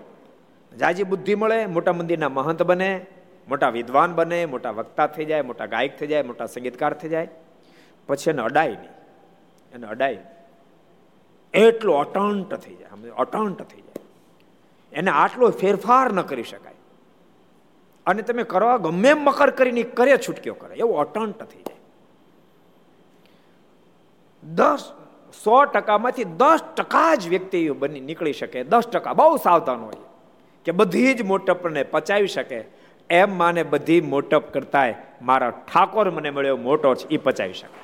જાજી બુદ્ધિ મળે, મોટા મંદિરના મહંત બને, મોટા વિદ્વાન બને, મોટા વક્તા થઈ જાય, મોટા ગાયક થઈ જાય, મોટા સંગીતકાર થઈ જાય. પછી એને અડાય નહીં. એને અડાય એટલો અટંટ થઈ જાય. અટંટ થઈ જાય. એને આટલો ફેરફાર ન કરી શકાય. અને તમે કરવા ગમે એમ મકર કરીને કરે છૂટક્યો કરે. એવો અટંટ થઈ જાય. દસ, સો ટકામાંથી દસ ટકા જ વ્યક્તિ બની, નીકળી શકે. દસ ટકા બહુ સાવધાન હોય. કે બધી જ મોટપને પચાવી શકે. એમ માને બધી મોટપ કરતાય મારા ઠાકોર મને મળ્યો મોટો છે એ પચાવી શકે.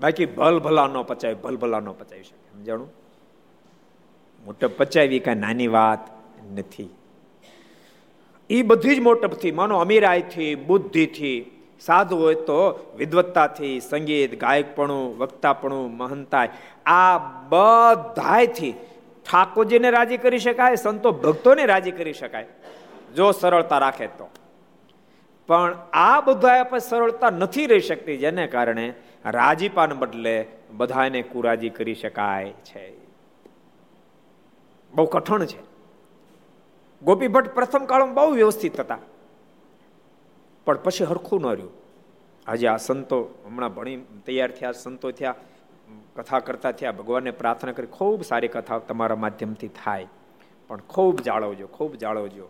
બાકી ભલ ભલા ન પચાવી ભલ ભલા ન પચાવી શકે. સમજાણું? મોટપ પચાવી કાંઈ નાની વાત નથી. એ બધી જ મોટપથી માનો અમીરાયથી બુદ્ધિથી, સાધુ હોય તો વિદવત્તાથી, સંગીત, ગાયકપણું, વક્તાપણું, મહંતાય, આ બધાથી ઠાકોરજીને રાજી કરી શકાય, સંતો ભક્તોને રાજી કરી શકાય. જો સરળતા રાખે તો. પણ આ બધા સરળતા નથી રહી શકતી, જેને કારણે રાજીપાને બદલે બધાને કુરાજી કરી શકાય છે. બહુ કઠણ છે. ગોપી ભટ્ટ પ્રથમ કાળમાં બહુ વ્યવસ્થિત હતા. પણ પછી હરખું ન રહ્યું. આજે આ સંતો હમણાં ભણી તૈયાર થયા, સંતો થયા, કથા કરતા થયા, ભગવાનને પ્રાર્થના કરી, ખૂબ સારી કથા તમારા માધ્યમથી થાય. પણ ખૂબ જાળવજો ખૂબ જાળવજો.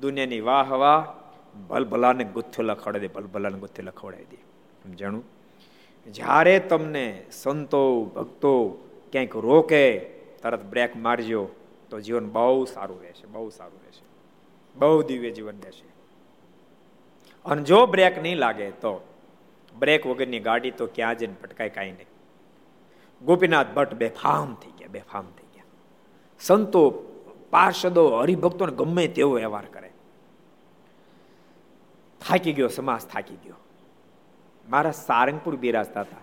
દુનિયાની વાહ વાહ ભલભલાને ગુથ્થું લખવડાવી દે, ભલભલાને ગુથ્થું લખવડાવી દે. સમજાણું? જ્યારે તમને સંતો, ભક્તો ક્યાંક રોકે, તરત બ્રેક મારજો, તો જીવન બહુ સારું રહેશે, બહુ સારું રહેશે. બહુ દિવ્ય જીવન રહેશે. અને જો બ્રેક નહીં લાગે તો બ્રેક વગરની ગાડી તો ક્યાં જઈને પટકાય કાંઈ નહીં. ગોપીનાથ ભટ્ટ બેફામ થઈ ગયા, બેફામ થઈ ગયા. સંતો, પાર્ષદો, હરિભક્તોને ગમે તેવો વ્યવહાર કરે. થાકી ગયો, સમાસ થાકી ગયો. મારા સારંગપુર બિરાજતા હતા.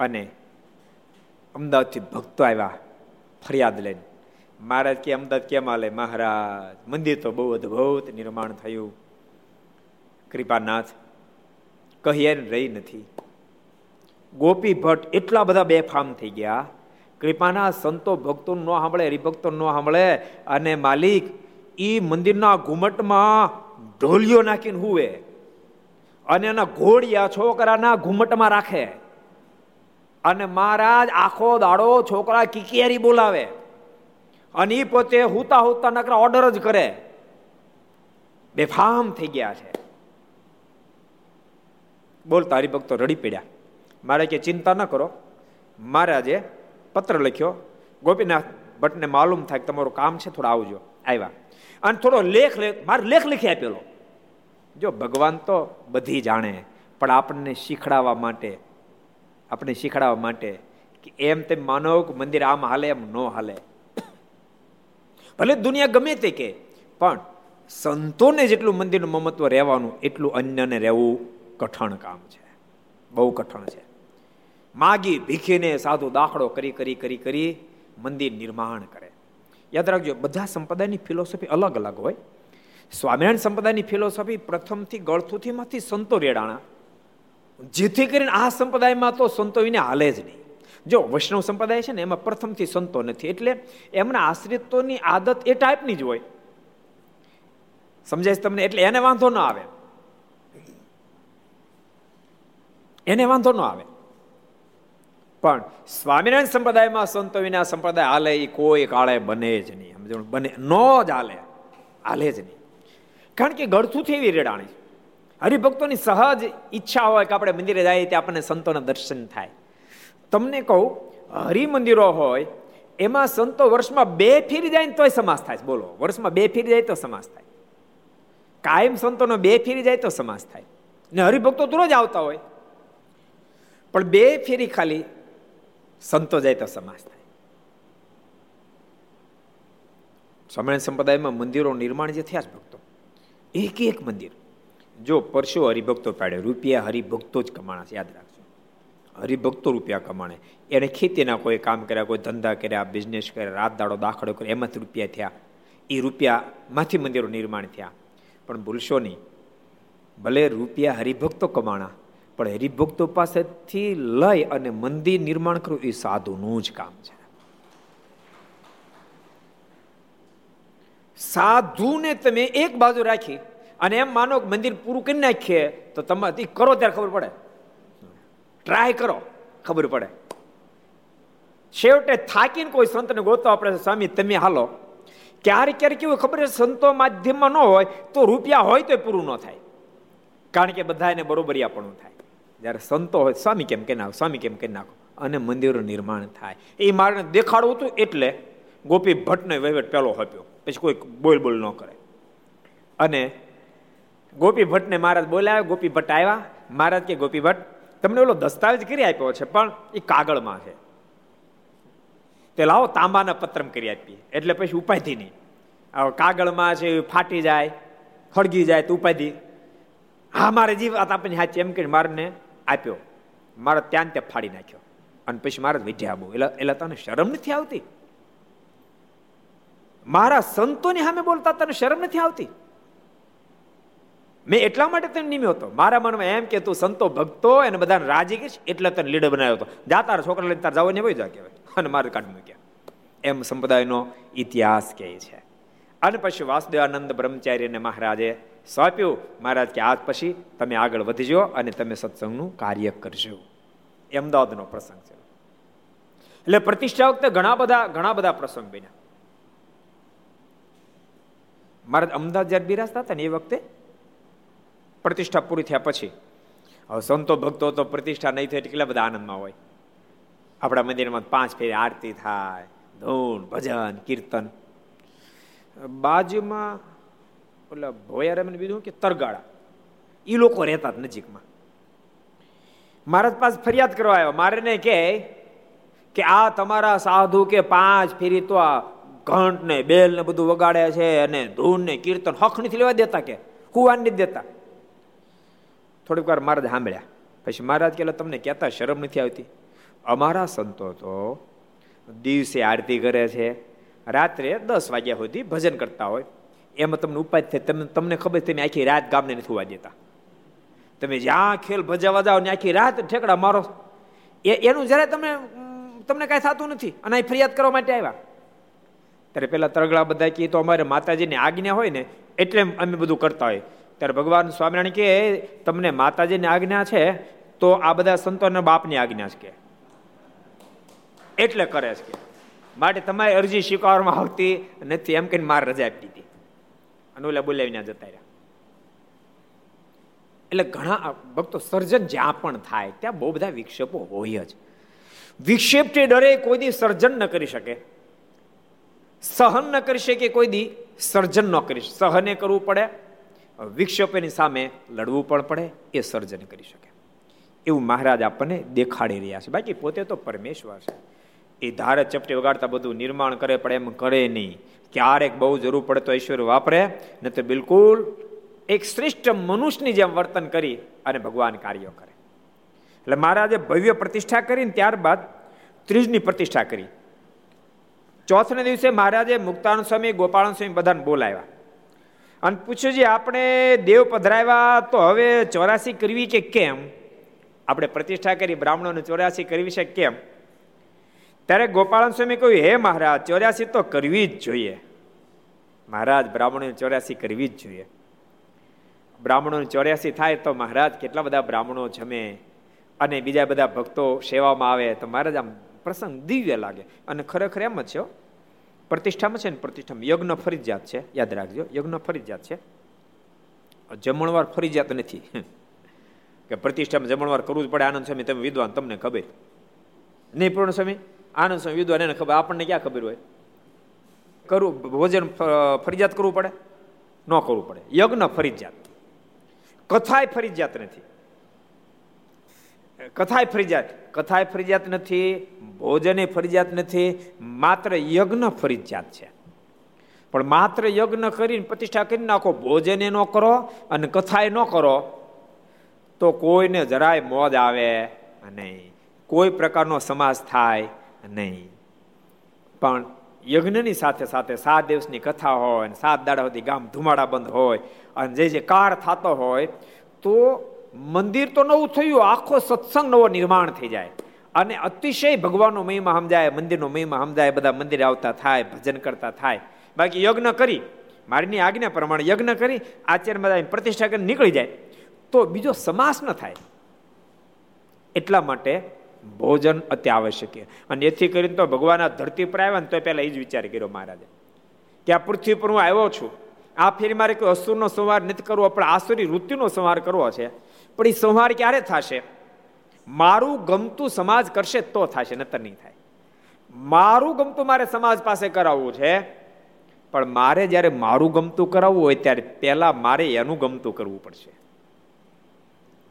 અને અમદાવાદથી ભક્તો આવ્યા, ફરિયાદ લઈને. મહારાજ કે, અમદાવાદ કેમ હાલે મહારાજ, મંદિર તો બહુ અદભુત નિર્માણ થયું. કૃપાનાથ, કહીએ રહી નથી. ગોપી ભટ્ટ એટલા બધા બેફામ થઈ ગયા. કૃપાના સંતો ભક્તો ન સાંભળે, હરિભક્તો ન સાંભળે. અને માલિક, ઈ મંદિરના ઘુમટમાં ઢોલિયો નાખીને હુવે. અને એના ઘોડિયા છોકરાના ઘુમટમાં રાખે. અને મહારાજ આખો દાડો છોકરા કિકિયારી બોલાવે. અને એ પોતે હુતા હુતા નકરા ઓર્ડર જ કરે. બેફામ થઈ ગયા છે. બોલતા ભક્તો રડી પડ્યા. મારે કે ચિંતા ન કરો. મહારાજે પત્ર લખ્યો. ગોપીનાથ ભટ્ટને માલુમ થાય કે તમારું કામ છે, થોડા આવજો. આવ્યા અને થોડો લેખ મારે લેખ લખી આપેલો. જો ભગવાન તો બધી જાણે, પણ આપણને શીખડાવવા માટે, આપણે શીખડાવવા માટે કે એમ તેમ માનો કે મંદિર આમ હાલે, એમ ન હાલે. ભલે દુનિયા ગમે તે કે, પણ સંતોને જેટલું મંદિરનું મમત્વ રહેવાનું, એટલું અન્યને રહેવું કઠણ કામ છે. બહુ કઠણ છે. માગી, ભીખીને સાધુ દાખલો કરી કરી કરી કરી મંદિર નિર્માણ કરે. યાદ રાખજો, બધા સંપ્રદાયની ફિલોસોફી અલગ અલગ હોય. સ્વામિનારાયણ સંપ્રદાયની ફિલોસોફી પ્રથમથી ગળથુથીમાંથી સંતો રેડાણા. જેથી કરીને આ સંપ્રદાયમાં તો સંતો વિને હાલે જ નહીં. જો વૈષ્ણવ સંપ્રદાય છે ને, એમાં પ્રથમથી સંતો નથી. એટલે એમના આશ્રિતોની આદત એ ટાઈપની જ હોય. સમજાય તમને? એટલે એને વાંધો ન આવે. એને વાંધો ન આવે. પણ સ્વામિનારાયણ સંપ્રદાયમાં સંતો વિના સંપ્રદાય હાલે એ કોઈ કાળે બને જ નહીં. સમજણ બને, ન જ હાલે. હાલે જ નહીં. કારણ કે ગળથુંથી એવી રેડાણી હરિભક્તોની સહજ ઈચ્છા હોય કે આપણે મંદિરે જઈએ ત્યાં આપણને સંતોના દર્શન થાય. તમને કહું, હરિમંદિરો હોય, એમાં સંતો વર્ષમાં બે ફેરી જાય ને તોય સમાસ થાય બોલો, વર્ષમાં બે ફેરી જાય તો સમાસ થાય. કાયમ સંતોનો બે ફેરી જાય તો સમાસ થાય. ને હરિભક્તો તો રોજ આવતા હોય. પણ બે ફેરી ખાલી સંતો જાય તો સમાસ થાય. સમય સંપ્રદાયમાં મંદિરો નિર્માણ જે થયા જ ભક્તો એક એક મંદિર. જો પરશો હરિભક્તો પાડે, રૂપિયા હરિભક્તો જ કમાણા યાદ રાખજો. હરિભક્તો રૂપિયા કમાણે. એને ખેતીના કોઈ કામ કર્યા, કોઈ ધંધા કર્યા બિઝનેસ કર્યા, રાત દાડો દાખલો કર્યો એમાંથી રૂપિયા થયા. એ રૂપિયામાંથી મંદિરો નિર્માણ થયા. પણ ભૂલશો નહીં. ભલે રૂપિયા હરિભક્તો કમાણા, પણ હરિભક્તો પાસેથી લઈ અને મંદિર નિર્માણ કરવું એ સાધુનું જ કામ છે. સાધુને તમે એક બાજુ રાખી અને એમ માનો કે મંદિર પૂરું કરી નાખીએ, તો તમે કરો ત્યારે ખબર પડે. ટ્રાય કરો, ખબર પડે. છેવટે થાકીને કોઈ સંતને ગોતો આપણે સ્વામી, તમે હાલો. ક્યારેક ક્યારેક કેવું ખબર છે, સંતો માધ્યમમાં ન હોય તો રૂપિયા હોય તો પૂરું ન થાય. કારણ કે બધા એને આપણું થાય. જ્યારે સંતો હોય, સ્વામી, કેમ કે નાખો? સ્વામી, કેમ કે નાખો? અને મંદિરનું નિર્માણ થાય. એ મારે દેખાડવું હતું એટલે ગોપી ભટ્ટને વહીવટ પેલો આપ્યો. પછી કોઈ બોલ બોલ ન કરે. અને ગોપી ભટ્ટને મહારાજ બોલાવ્યા ગોપી ભટ્ટ આવ્યા. મહારાજ કે, ગોપી ભટ્ટ, તમને ઓલો દસ્તાવેજ કરી આપ્યો છે, પણ એ કાગળમાં છે. તે લાવો તાંબાના પત્રમ કરી આપીએ. એટલે પછી ઉપાધિ નહીં. કાગળમાં છે ફાટી જાય, હળગી જાય તો ઉપાધિ. હા, મારે જીવ આપણને હાચી એમ કરીને મારને આપ્યો. મારે ત્યાં ત્યાં ફાડી નાખ્યો. અને પછી મારે વિદ્યા બહુ. એટલે એટલે તને શરમ નથી આવતી? મારા સંતોની સામે બોલતા તને શરમ નથી આવતી? મેં એટલા માટે તને નિમ્યો હતો. મારા મનમાં એમ કે તું સંતો ભક્તો એને બધાને રાજી કરીશ એટલે તને લીડર બનાવ્યો હતો. જા તારા છોકરા લઈને તાર જાવ ને વહી જા કહેવાય. અને મારે કાઢ મૂક્યા. એમ સંપ્રદાયનો ઇતિહાસ કહે છે. અને પછી વાસુદેવાનંદ બ્રહ્મચારીને મહારાજે સોંપ્યું, મહારાજ, કે આજ પછી તમે આગળ વધજો અને તમે સત્સંગનું કાર્ય કરજો. અમદાવાદનો પ્રસંગ છે. એટલે પ્રતિષ્ઠા વખતે ઘણા બધા ઘણા બધા પ્રસંગ બન્યા. મહારાજ અમદાવાદ જયારે બિરાજતા હતા ને એ વખતે પ્રતિષ્ઠા પૂરી થયા પછી, હવે સંતો ભક્તો તો પ્રતિષ્ઠા નહીં થાય કેટલા બધા આનંદમાં હોય. આપણા મંદિરમાં પાંચ ફેરી આરતી થાય, ધૂન, ભજન, કીર્તન. બાજુમાં ઓલા ભોયારામને બીજું કે તરગાળા. એ લોકો રહેતા નજીકમાં. મહારાજ પાસે ફરિયાદ કરવા આવ્યો. મારે ને કે આ તમારા સાધુ કે પાંચ ફેરી તો આ ઘંટ ને બેલ ને બધું વગાડે છે અને ધૂન ને કીર્તન હખ નથી લેવા દેતા કે? કુવાન નથી દેતા. થોડીક વાર મહારાજ સાંભળ્યા. પછી મહારાજ કે તમને કહેતા શરમ નથી આવતી? અમારા સંતો તો દિવસે આરતી કરે છે, રાત્રે દસ વાગ્યા સુધી ભજન કરતા હોય. એમાં તમને ઉપાય થાય. તમને તમને ખબર તમે આખી રાત ગામને નથી હોવા દેતા. તમે જ્યાં ખેલ ભજાવા જાઓ ને આખી રાત ઠેકડા મારો. એનું જરા તમે, તમને કાંઈ થતું નથી. અને અહીં ફરિયાદ કરવા માટે આવ્યા. ત્યારે પેલા તરગડા બધા કહે તો અમારે માતાજીની આજ્ઞા હોય ને, એટલે અમે બધું કરતા હોય. ત્યારે ભગવાન સ્વામિનારાયણ કે તમને માતાજીની આજ્ઞા છે, તો આ બધા સંતોના બાપની આજ્ઞા છે. કે એટલે કરે છે. કે માટે તમારી અરજી સ્વીકારવામાં આવતી નથી, એમ કહીને મારે રજા આપી દીધી. અને ઓલા બોલાવીને જતા રહ્યા. એટલે ઘણા ભક્તો સર્જન જ્યાં પણ થાય, ત્યાં બહુ બધા વિક્ષેપો હોય જ. વિક્ષેપથી ડરે કોઈ સર્જન ન કરી શકે. સહન ન કરી શકે કોઈ દી, સર્જન ન કરી સહને કરવું પડે વિક્ષેપોની સામે લડવું પણ પડે, એ સર્જન કરી શકે. એવું મહારાજ આપણને દેખાડી રહ્યા છે. બાકી પોતે તો પરમેશ્વર છે. એ ધારે ચપટી વગાડતા બધું નિર્માણ કરે, પણ એમ કરે નહીં. ક્યારેક બહુ જરૂર પડે તો ઈશ્વર વાપરે ન તો બિલકુલ એક શ્રેષ્ઠ મનુષ્યની જેમ વર્તન કરી અને ભગવાન કાર્યો કરે. એટલે મહારાજે ભવ્ય પ્રતિષ્ઠા કરીને ત્યારબાદ ત્રીજની પ્રતિષ્ઠા કરી. ચોથને દિવસે મહારાજે મુક્તાન સ્વામી ગોપાલ સ્વામી બધાને બોલાવ્યા. અને પૂછ્યું જે, આપણે દેવ પધરાવ્યા તો હવે ચોરાસી કરવી કે કેમ? આપણે પ્રતિષ્ઠા કરી બ્રાહ્મણોને ચોર્યાસી કરવી છે કેમ? ત્યારે ગોપાળન સ્વામી કહ્યું, હે મહારાજ ચોર્યાસી તો કરવી જ જોઈએ. મહારાજ બ્રાહ્મણોને ચોર્યાસી કરવી જ જોઈએ. બ્રાહ્મણોને ચોર્યાસી થાય તો મહારાજ કેટલા બધા બ્રાહ્મણો જમે અને બીજા બધા ભક્તો સેવામાં આવે, તો મહારાજ આમ પ્રસંગ દિવ્ય લાગે. અને ખરેખર એમ જ છે પ્રતિષ્ઠામાં છે ને પ્રતિષ્ઠામાં યજ્ઞ ફરજિયાત છે. યાદ રાખજો, યજ્ઞ ફરજિયાત છે. જમણવાર ફરજિયાત નથી. કે પ્રતિષ્ઠામાં જમણવાર કરવું જ પડે. આનંદ સ્વામી, તમે વિદ્વાન, તમને ખબર. નહીં પૂર્ણ સ્વામી, આનંદ સ્વામી વિદ્વાન, એને ખબર. આપણને ક્યાં ખબર હોય? કરવું, ભોજન ફરજિયાત કરવું પડે? ન કરવું પડે. યજ્ઞ ફરજિયાત. કથાય ફરજિયાત નથી. કથાય ફરજિયાત. કથાય ફરજિયાત નથી, ભોજને ફરજિયાત નથી, માત્ર યજ્ઞ ફરજિયાત છે. પણ માત્ર યજ્ઞ કરીને પ્રતિષ્ઠા કરી નાખો, ભોજને ન કરો અને કથાય ન કરો, તો કોઈને જરાય મોજ આવે નહીં. કોઈ પ્રકારનો સમાજ થાય નહીં. પણ યજ્ઞની સાથે સાથે સાત દિવસની કથા હોય સાત દાડા સુધી ગામ ધુમાડા બંધ હોય અને જે જે કાર થતો હોય, તો મંદિર તો નવું થયું, આખો સત્સંગ નવો નિર્માણ થઈ જાય. અને અતિશય ભગવાનનો મહિમા સમજાય, મંદિરનો મહિમા સમજાય, બધા મંદિરે આવતા થાય, ભજન કરતા થાય. બાકી યજ્ઞ કરી, મારીની આજ્ઞા પ્રમાણે યજ્ઞ કરી, આચાર્ય બધા પ્રતિષ્ઠા કરીને નીકળી જાય. તો બીજો સમાસ ન થાય. એટલા માટે ભોજન અતિ આવશ્યક અને એથી કરીને તો ભગવાન ધરતી પર આવ્યા ને તો પહેલાં એ જ વિચાર કર્યો મહારાજે. કે આ પૃથ્વી પર હું આવ્યો છું. આ ફેરી મારે કોઈ અસુરનો સંહાર નથી કરવો, પણ આસુરી વૃત્તિનો સંહાર કરવો છે. પણ એ સંહાર ક્યારે થશે? મારું ગમતું સમાજ કરશે તો થશે, નતર નહીં થાય. મારું ગમતું મારે સમાજ પાસે કરાવવું છે, પણ મારે જ્યારે મારું ગમતું કરાવવું હોય ત્યારે પહેલા મારે એનું ગમતું કરવું પડશે.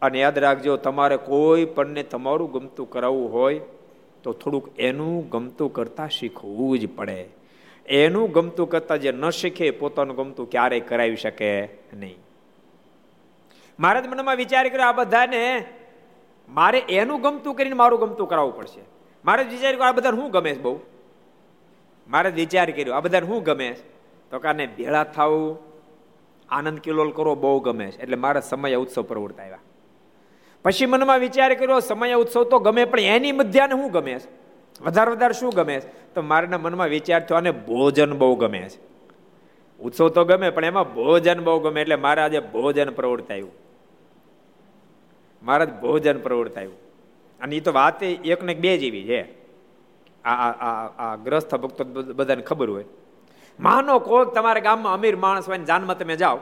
અને યાદ રાખજો, તમારે કોઈ પણને તમારું ગમતું કરાવવું હોય તો થોડુંક એનું ગમતું કરતા શીખવું જ પડે. એનું ગમતું કરતા જે ન શીખે, પોતાનું ગમતું ક્યારેય કરાવી શકે નહીં. મારે મનમાં વિચાર કર્યો આ બધાને મારે એનું ગમતું કરીને મારું ગમતું કરાવવું પડશે. મારે વિચાર કર્યો આ બધાને શું ગમે બહુ? મારે વિચાર કર્યો આ બધાને શું ગમે તો કાને ભેળા થવું, આનંદ કિલોલ કરવો બહુ ગમે છે. એટલે મારા સમય ઉત્સવ પ્રવૃત્તિ આવ્યા. પછી મનમાં વિચાર કર્યો, સમય ઉત્સવ તો ગમે, પણ એની મધ્યાને શું ગમે છે? વધારે વધારે શું ગમે છે? તો મારાના મનમાં વિચાર થયો અને ભોજન બહુ ગમે છે. ઉત્સવ તો ગમે, પણ એમાં ભોજન બહુ ગમે, એટલે મારા આજે ભોજન પ્રવૃત્તિ આવ્યું. મારા ભોજન પ્રવૃત્ત આવ્યું. અને એ તો વાત એક ને બે જેવી છે. આ આ ગ્રસ્થ ભક્તો બધાને ખબર હોય. માનો કોઈક તમારા ગામમાં અમીર માણસ હોય જાનમાં તમે જાઓ.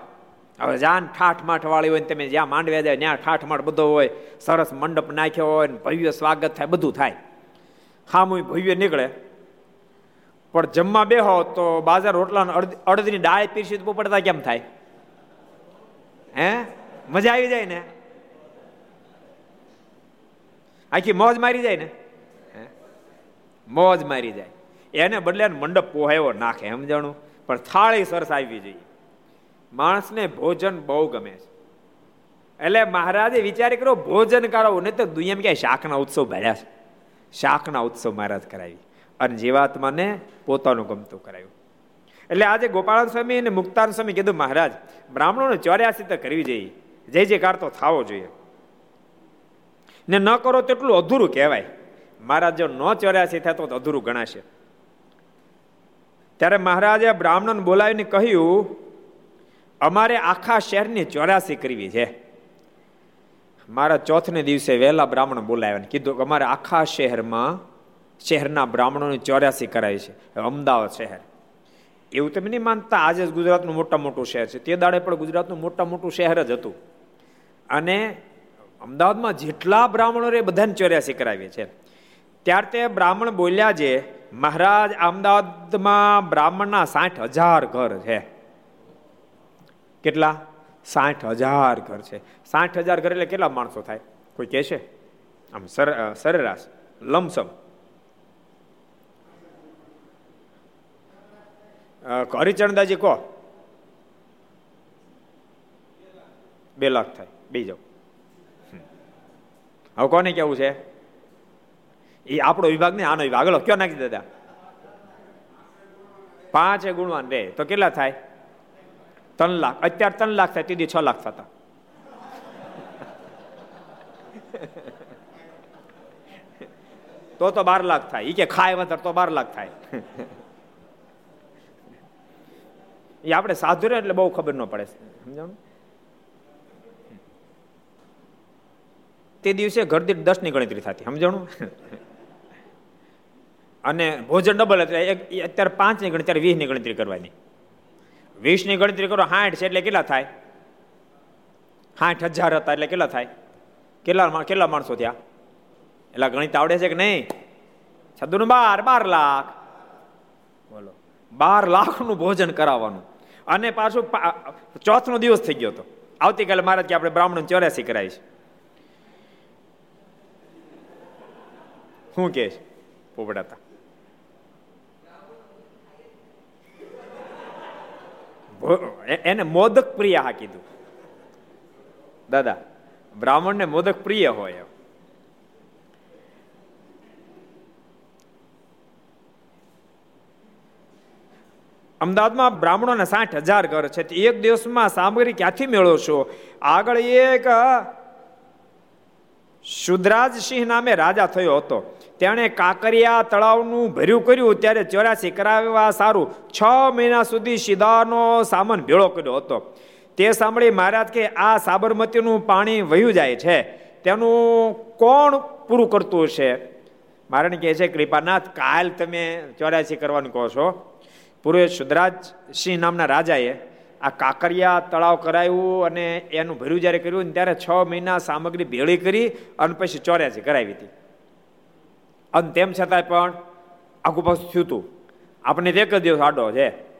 હવે જાન ઠાઠ માઠ વાળી હોય તમે જ્યાં માંડવ્યા જાય ત્યાં ઠાઠ માઠ બધો હોય, સરસ મંડપ નાખ્યો હોય ને ભવ્ય સ્વાગત થાય, બધું થાય. ખામું ભવ્ય નીકળે. પણ જમવા બેહો તો બાજાર રોટલા અડધની ડાળ પીરસી તો પડતા કેમ થાય? હે? મજા આવી જાય ને? આખી મોજ મારી જાય ને? મોજ મારી જાય. એને બદલે મંડપ પોહાયો નાખે, સમજાણું? પણ થાળી સરસ આવી જોઈએ. માણસને ભોજન બહુ ગમે છે. એટલે મહારાજે વિચાર કર્યો, ભોજન કરાવવું નહીં તો દુનિયામાં ક્યાંય શાકના ઉત્સવ ભર્યા છે. શાકના ઉત્સવ મહારાજ કરાવી. અને જીવાત્માને પોતાનું ગમતું કરાવ્યું. એટલે આજે ગોપાળન સ્વામી અને મુક્તાન સ્વામી કીધું, મહારાજ, બ્રાહ્મણોને ચોર્યાસી તો કરવી જોઈએ. જય જયકાર તો થવો જોઈએ. ને ન કરો તેટલું અધૂરું કહેવાય. મહારાજ જો ન ચોર્યાસી થાય તો અધૂરું ગણાશે. ત્યારે મહારાજે બ્રાહ્મણ બોલાવીને કહ્યું, અમારે આખા શહેરની ચોરાસી કરવી છે. મારા ચોથને દિવસે વહેલા બ્રાહ્મણ બોલાવ્યા કીધું કે અમારે આખા શહેરમાં, શહેરના બ્રાહ્મણોની ચોર્યાસી કરાવી છે. અમદાવાદ શહેર. એવું તમે નહીં માનતા, આજે ગુજરાતનું મોટા મોટું શહેર છે. તે દાડે પણ ગુજરાતનું મોટા મોટું શહેર જ હતું. અને અમદાવાદમાં જેટલા બ્રાહ્મણો રે બધાને ચોર્યાસી કરાવીએ છે. ત્યાર તે બ્રાહ્મણ બોલ્યા છે, મહારાજ, અમદાવાદમાં બ્રાહ્મણના સાઠ હજાર ઘર છે. કેટલા? સાઠ હજાર ઘર છે. સાઠ હજાર ઘર એટલે કેટલા માણસો થાય? કોઈ કહેશે? આમ સરેરાશ, લમસમ. હરિચરણદાજી કહો. બે લાખ થાય. બે જાઓ. હવે કોને કેવું છે? એ આપણો વિભાગ ને આનો વિભાગ. કયો નાખી દાદા પાંચ ગુણવાન રે તો કેટલા થાય? ત્રણ લાખ. અત્યારે ત્રણ લાખ થાય તીધી છ લાખ થતા. તો તો બાર લાખ થાય. એ કે ખાય વધારે તો બાર લાખ થાય. એ આપણે સાધુ એટલે બહુ ખબર ન પડે. સમજાણું? તે દિવસે ઘર દીઠ દસની ગણતરી થતી. સમજણું? અને ભોજન ડબલ એટલે અત્યારે પાંચની ગણતરી, અત્યારે વીસની ગણતરી કરવાની. વીસની ગણતરી કરો સાઠ છે એટલે કેટલા થાય? સાઠ હજાર હતા એટલે કેટલા થાય? કેટલા કેટલા માણસો થયા? એટલે ગણિત આવડે છે કે નહીં? છદું બાર બાર લાખ. બોલો. બાર લાખનું ભોજન કરાવવાનું. અને પાછું ચોથનો દિવસ થઈ ગયો હતો. આવતીકાલે મહારાજ કે આપણે બ્રાહ્મણ ચોર્યાસી કરાવી શું કે છે? પોપડાતા. એને મોદક પ્રિય હા કીધું. દાદા, બ્રાહ્મણને મોદક પ્રિય હોય અમદાવાદમાં બ્રાહ્મણોના સાઠ હજાર ઘર છે. એક દિવસમાં સામગ્રી ક્યાંથી મેળવો છો? આગળ એક શુદ્રાજસિંહ નામે રાજા થયો હતો. તેણે કાંકરિયા તળાવનું ભર્યું કર્યું ત્યારે ચોરાસી કરાવવા સારું. છ મહિના સુધી સીધાનો સામાન ભેળો કર્યો હતો. તે સાંભળી મહારાજ કે આ સાબરમતીનું પાણી વહ્યું જાય છે. તેનું કોણ પૂરું કરતું હશે? મારણ કહે છે, કૃપાનાથ, કાલ તમે ચોરાસી કરવાનું કહો છો. પૂર્વે સિંહ નામના રાજાએ આ કાંકરિયા તળાવ કરાવ્યું અને એનું ભર્યું જ્યારે કર્યું ત્યારે છ મહિના સામગ્રી ભેળી કરી અને પછી ચોર્યાસી કરાવી હતી. અને તેમ છતાંય પણ આખું પાછું થયું હતું આપણે એક જ દિવસ આડો છે.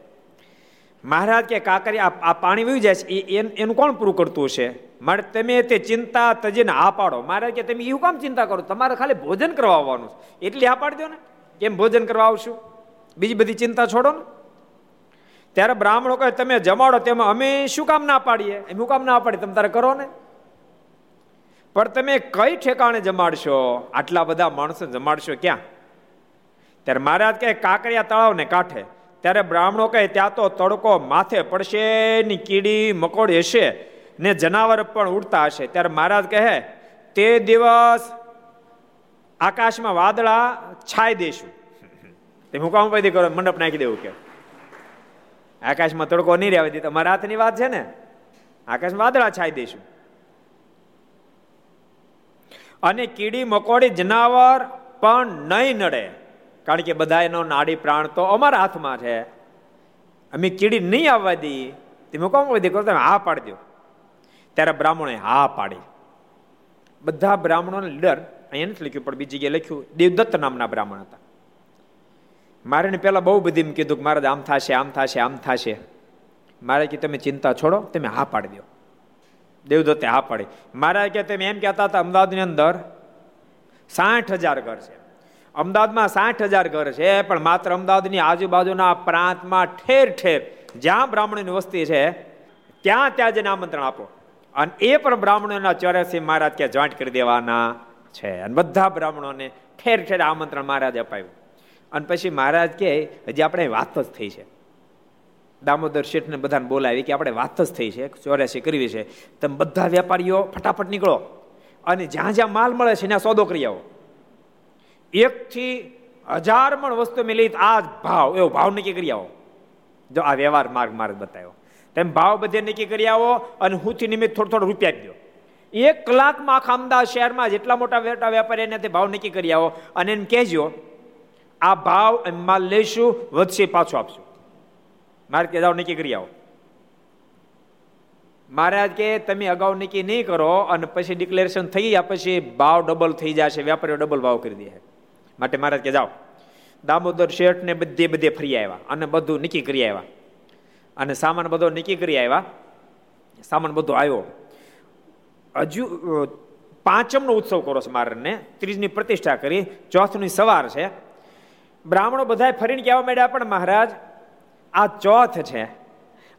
મહારાજ કે, કાકરી, આ પાણી વહી જાય છે એનું કોણ પૂરું કરતું હશે? મારે તમે તે ચિંતા તજીને હા પાડો. મહારાજ કે, તમે એવું કામ ચિંતા કરો? તમારે ખાલી ભોજન કરવા આવવાનું એટલી હા પાડી દો ને. કેમ ભોજન કરવા આવશું? બીજી બધી ચિંતા છોડો ને. ત્યારે બ્રાહ્મણો કહે, તમે જમાડો, તેમાં અમે શું કામ ના પાડીએ? એમ શું કામ ના પાડીએ? તમે તારે કરો ને. પણ તમે કઈ ઠેકાણે જમાડશો? આટલા બધા માણસો જમાડશો ક્યાં? ત્યારે મહારાજ કહે, કાંકરિયા તળાવને કાંઠે. ત્યારે બ્રાહ્મણો કહે, ત્યાં તો તડકો માથે પડશે ની કીડી મકોડી હશે ને જનાવર પણ ઉડતા હશે. ત્યારે મહારાજ કહે, તે દિવસ આકાશમાં વાદળા છાય દેશું. તે હું કામ પૈદી કરો? મંડપ નાખી દેવું કે. આકાશમાં તડકો નહીં રહેવા દે તમારા હાથની વાત છે ને. આકાશમાં વાદળા છાય દઈશું અને કીડી મકોડી જનાવર પણ નહીં નડે. કારણ કે બધા એનો નાડી પ્રાણ તો અમારા હાથમાં છે. અમે કીડી નહીં આવવા દઈએ તમે કોમ વધી કરો તમે હા પાડી દો ત્યારે બ્રાહ્મણોએ હા પાડી. બધા બ્રાહ્મણોને લીડર અહીંયા નથી લખ્યું, પણ બીજી જગ્યાએ લખ્યું, દેવદત્ત નામના બ્રાહ્મણ હતા. મારે પહેલાં બહુ બધી એમ કીધું કે મારે આમ થશે આમ થશે આમ થશે. મારે કે તમે ચિંતા છોડો, તમે હા પાડી દો. દેવદત્તે હા પાડી. મહારાજ કે તમે એમ કહેતા હતા, અમદાવાદની અંદર સાઠ હજાર ઘર છે. અમદાવાદમાં સાઠ હજાર ઘર છે, પણ માત્ર અમદાવાદની આજુબાજુના પ્રાંતમાં ઠેર ઠેર જ્યાં બ્રાહ્મણોની વસ્તી છે, ત્યાં ત્યાં જઈને આમંત્રણ આપો. અને એ પણ બ્રાહ્મણોના ચોર્યાસી મહારાજ ક્યાં જોઈન્ટ કરી દેવાના છે. અને બધા બ્રાહ્મણોને ઠેર ઠેર આમંત્રણ મહારાજ અપાયું. અને પછી મહારાજ કે, હજી આપણે વાત જ થઈ છે. દામોદર શેઠને બધાને બોલાવી કે આપણે વાત જ થઈ છે, ચોર્યાસી કરવી છે. તમે બધા વેપારીઓ ફટાફટ નીકળો. અને જ્યાં જ્યાં માલ મળે છે, ત્યાં સોદો કરી આવો. એકથી હજાર મણ વસ્તુ મેં આ ભાવ, એવો ભાવ નક્કી કરી આવો. જો આ વ્યવહાર માર્ગ માર્ગ બતાવ્યો. તેમ ભાવ બધે નક્કી કરી આવો અને હુંથી નિમિત્ત થોડો થોડો રૂપિયા આપી એક કલાકમાં આખા અમદાવાદ શહેરમાં જેટલા મોટા વેટા વેપારી એને ભાવ નક્કી કરી આવો. અને એમ કહેજો, આ ભાવ માલ લઈશું, વધશે પાછો આપશું. મારે કે જાઓ નક્કી કરી આવો. મહારાજ કે તમે અગાઉ નક્કી નહીં કરો અને પછી ડિક્લેરેશન થઈ ગયા પછી ભાવ ડબલ થઈ જશે વેપારીઓ ડબલ ભાવ કરી દે માટે મહારાજ કે જાઓ. દામોદર શેઠ ને બધે બધે ફરી આવ્યા અને બધું નક્કી કરી આવ્યા. અને સામાન બધો નક્કી કરી આવ્યા. સામાન બધો આવ્યો. હજુ પાંચમનો ઉત્સવ કરો છે મારને. ત્રીજની પ્રતિષ્ઠા કરી. ચોથની સવાર છે. બ્રાહ્મણો બધા ફરીને કહેવા માંડ્યા પણ મહારાજ આ ચોથ છે.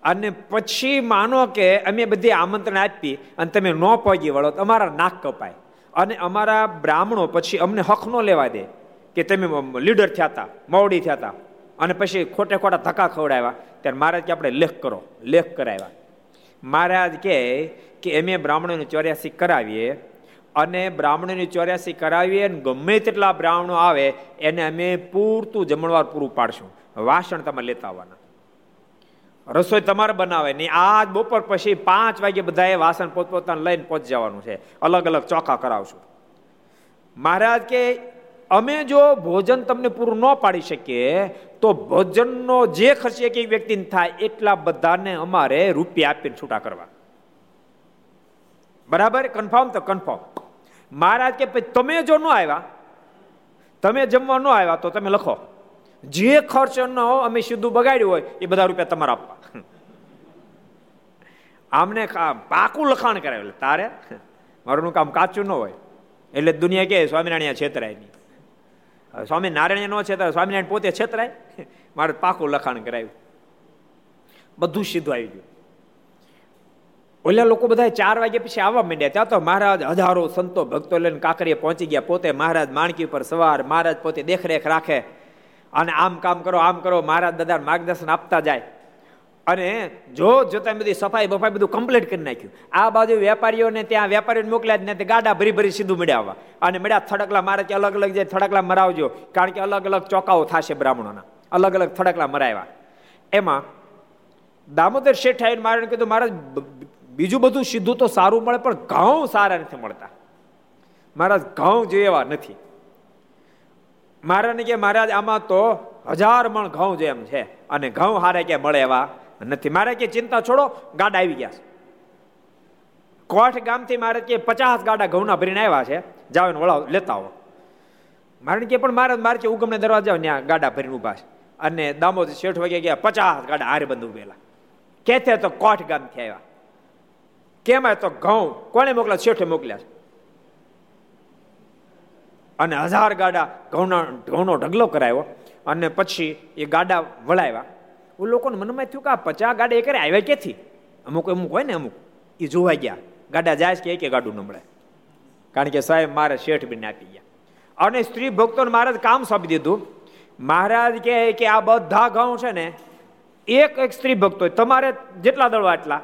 અને પછી માનો કે અમે બધી આમંત્રણ આપી અને તમે ન પહોંચી વળો તો અમારા નાક કપાય. અને અમારા બ્રાહ્મણો પછી અમને હક ન લેવા દે કે તમે લીડર થયા હતા મવડી થયા હતા અને પછી ખોટે ખોટા ધક્કા ખવડાવ્યા. ત્યારે મહારાજ કે આપણે લેખ કરો, લેખ કરાવ્યા. મહારાજ કહે કે એમે બ્રાહ્મણોની ચોર્યાસી કરાવીએ. અને બ્રાહ્મણોની ચોર્યાસી કરાવીએ અને ગમે તેટલા બ્રાહ્મણો આવે એને અમે પૂરતું જમણવાર પૂરું પાડશું. વાસણ તમે લેતા આવવાના. રસોઈ તમારે બનાવે નહીં આજ બપોર પછી પાંચ વાગે બધાએ વાસણ પોતપોતાને લઈને પહોંચી જવાનું છે. અલગ અલગ ચોખા કરાવશું. મહારાજ કે, અમે જો ભોજન તમને પૂરું ન પાડી શકીએ, તો ભોજનનો જે ખર્ચ એક એક વ્યક્તિને થાય, એટલા બધાને અમારે રૂપિયા આપીને છૂટા કરવા. બરાબર? કન્ફર્મ તો કન્ફર્મ. મહારાજ કે તમે જો ન આવ્યા, તમે જમવા ન આવ્યા, તો તમે લખો. જે ખર્ચ ન હો અમે સીધું બગાડ્યું હોય, એ બધા રૂપિયા તમારા આપવા. આમને પાકું લખાણ કરાવે તારે, મારું કામ કાચું ન હોય. એટલે દુનિયા કે સ્વામિનારાયણ છેતરાય નહીં. સ્વામી નારાયણ નો છેતરાય, સ્વામિનારાયણ પોતે છેતરાય. મારે પાકું લખાણ કરાવ્યું બધું સીધું આવી ગયું. ઓલા લોકો બધા ચાર વાગ્યા પછી આવવા માંડ્યા. ત્યાં તો મહારાજ હજારો સંતો ભક્તો લઈને કાંકરીએ પહોંચી ગયા. પોતે મહારાજ માણકી પર સવાર, મહારાજ પોતે દેખરેખ રાખે. અને આમ કામ કરો, આમ કરો મહારાજ દાદા માર્ગદર્શન આપતા જાય. અને જો જોતા બધી સફાઈ બફાઈ બધું કમ્પ્લીટ કરી નાખ્યું. આ બાજુ વેપારીઓને ત્યાં વેપારીઓને મોકલ્યા જ નથી, ગાડા ભરી ભરી સીધું મળ્યા અને મળ્યા થડકલા મારે કે અલગ અલગ જે થડકલા મરાવજો. કારણ કે અલગ અલગ ચોકાઓ થશે બ્રાહ્મણોના. અલગ અલગ થડકલા મરાવ્યા. એમાં દામોદર શેઠ આવીને મારે કીધું, મારા બીજું બધું સીધું તો સારું મળે, પણ ઘઉં સારા નથી મળતા. મહારાજ ઘઉં જેવા નથી. મહારાજને કે મહારાજ, આમાં તો હજાર મણ ઘઉં જેમ છે. અને ઘઉં હારે કે મળે એવા નથી. મારે કે ચિંતા છોડો, ગાડા આવી ગયા છે. કોઠ ગામથી મારે કે પચાસ ગાડા ઘઉંના ભરીને આવ્યા છે. જાઓ ને વળાવ, લેતા આવો. મારે કે પણ મારે મારે કે ઉગમને દરવાજા ત્યાં ગાડા ભરીને ઊભા છે. અને દામોદ શેઠ વાગે ગયા, પચાસ ગાડા હારે બંધ ઉભેલા. કે તો કોઠ ગામથી આવ્યા. કેમ તો ઘઉં કોને મોકલ્યા? શેઠે મોકલ્યા છે. અને હજાર ગાડા ઘઉંના ઘઉંનો ઢગલો કરાયો અને પછી એ ગાડા વળાવ્યા. એ લોકોને મનમાં થયું કે આ પચાસ ગાડા એ કરે આવ્યા ક્યાંથી? અમુક અમુક હોય ને અમુક એ જોવા ગયા. ગાડા જાય કે એક ગાડું નમળે કારણ કે સાહેબ મારે શેઠ બીને આપી ગયા. અને સ્ત્રી ભક્તોને મહારાજ કામ સોંપી દીધું. મહારાજ કહે કે આ બધા ઘઉં છે ને, એક એક સ્ત્રી ભક્તો તમારે જેટલા દળવા એટલા.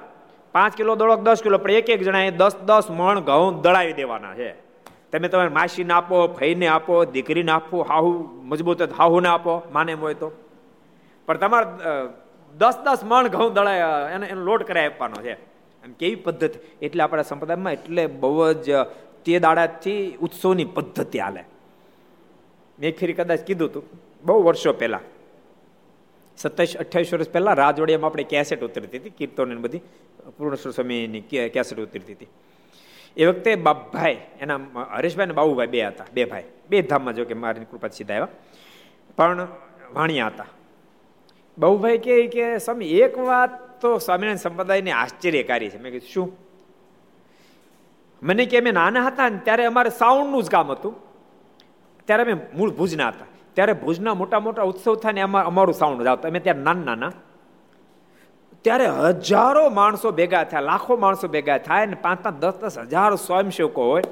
પાંચ કિલો દળો દસ કિલો, પણ એક એક જણાએ દસ દસ મણ ઘઉં દળાવી દેવાના છે. તમે તમારે માસીને આપો ફઈને આપો, દીકરીને આપો, હાહુ, મજબૂત હાહુને આપો, માને હોય તો. પણ તમારે દસ દસ મણ ઘઉં દળાય એને, એનો લોટ કરાવી આપવાનો છે. એમ કેવી પદ્ધતિ? એટલે આપણા સંપ્રદાયમાં એટલે બહુ જ તે દાડાથી ઉત્સવની પદ્ધતિ હાલે. મેં ફેરી કદાચ કીધું હતું બહુ વર્ષો પહેલાં. સત્યાવીસ, અઠ્યાવીસ વર્ષ પહેલાં રાજોડિયામાં આપણે કેસેટ ઉતરતી હતી કીર્તન બધી, પૂર્ણેશ્વર સ્વામીની કેસેટ ઉતરતી હતી. એ વખતે બાપભાઈ, એના હરેશભાઈ અને બાબુભાઈ બે હતા, બે ભાઈ. બે ધામમાં જો કે મારી કૃપા સીધા આવ્યા. પણ વાણિયા હતા. બાબુભાઈ કે કે, સ્વામી, એક વાત તો સ્વામિનારાયણ સંપ્રદાયને આશ્ચર્યકારી છે. મેં કીધું, શું? મને કે, અમે નાના હતા ને ત્યારે અમારે સાઉન્ડનું જ કામ હતું. ત્યારે અમે મૂળ ભુજના હતા. ત્યારે ભુજના મોટા મોટા ઉત્સવ થાય ને અમારું સાઉન્ડ જ આવતું. અમે ત્યારે નાના નાના ત્યારે હજારો માણસો ભેગા થયા, લાખો માણસો ભેગા થાય ને પાંચ પાંચ, દસ દસ હજાર સ્વયંસેવકો હોય.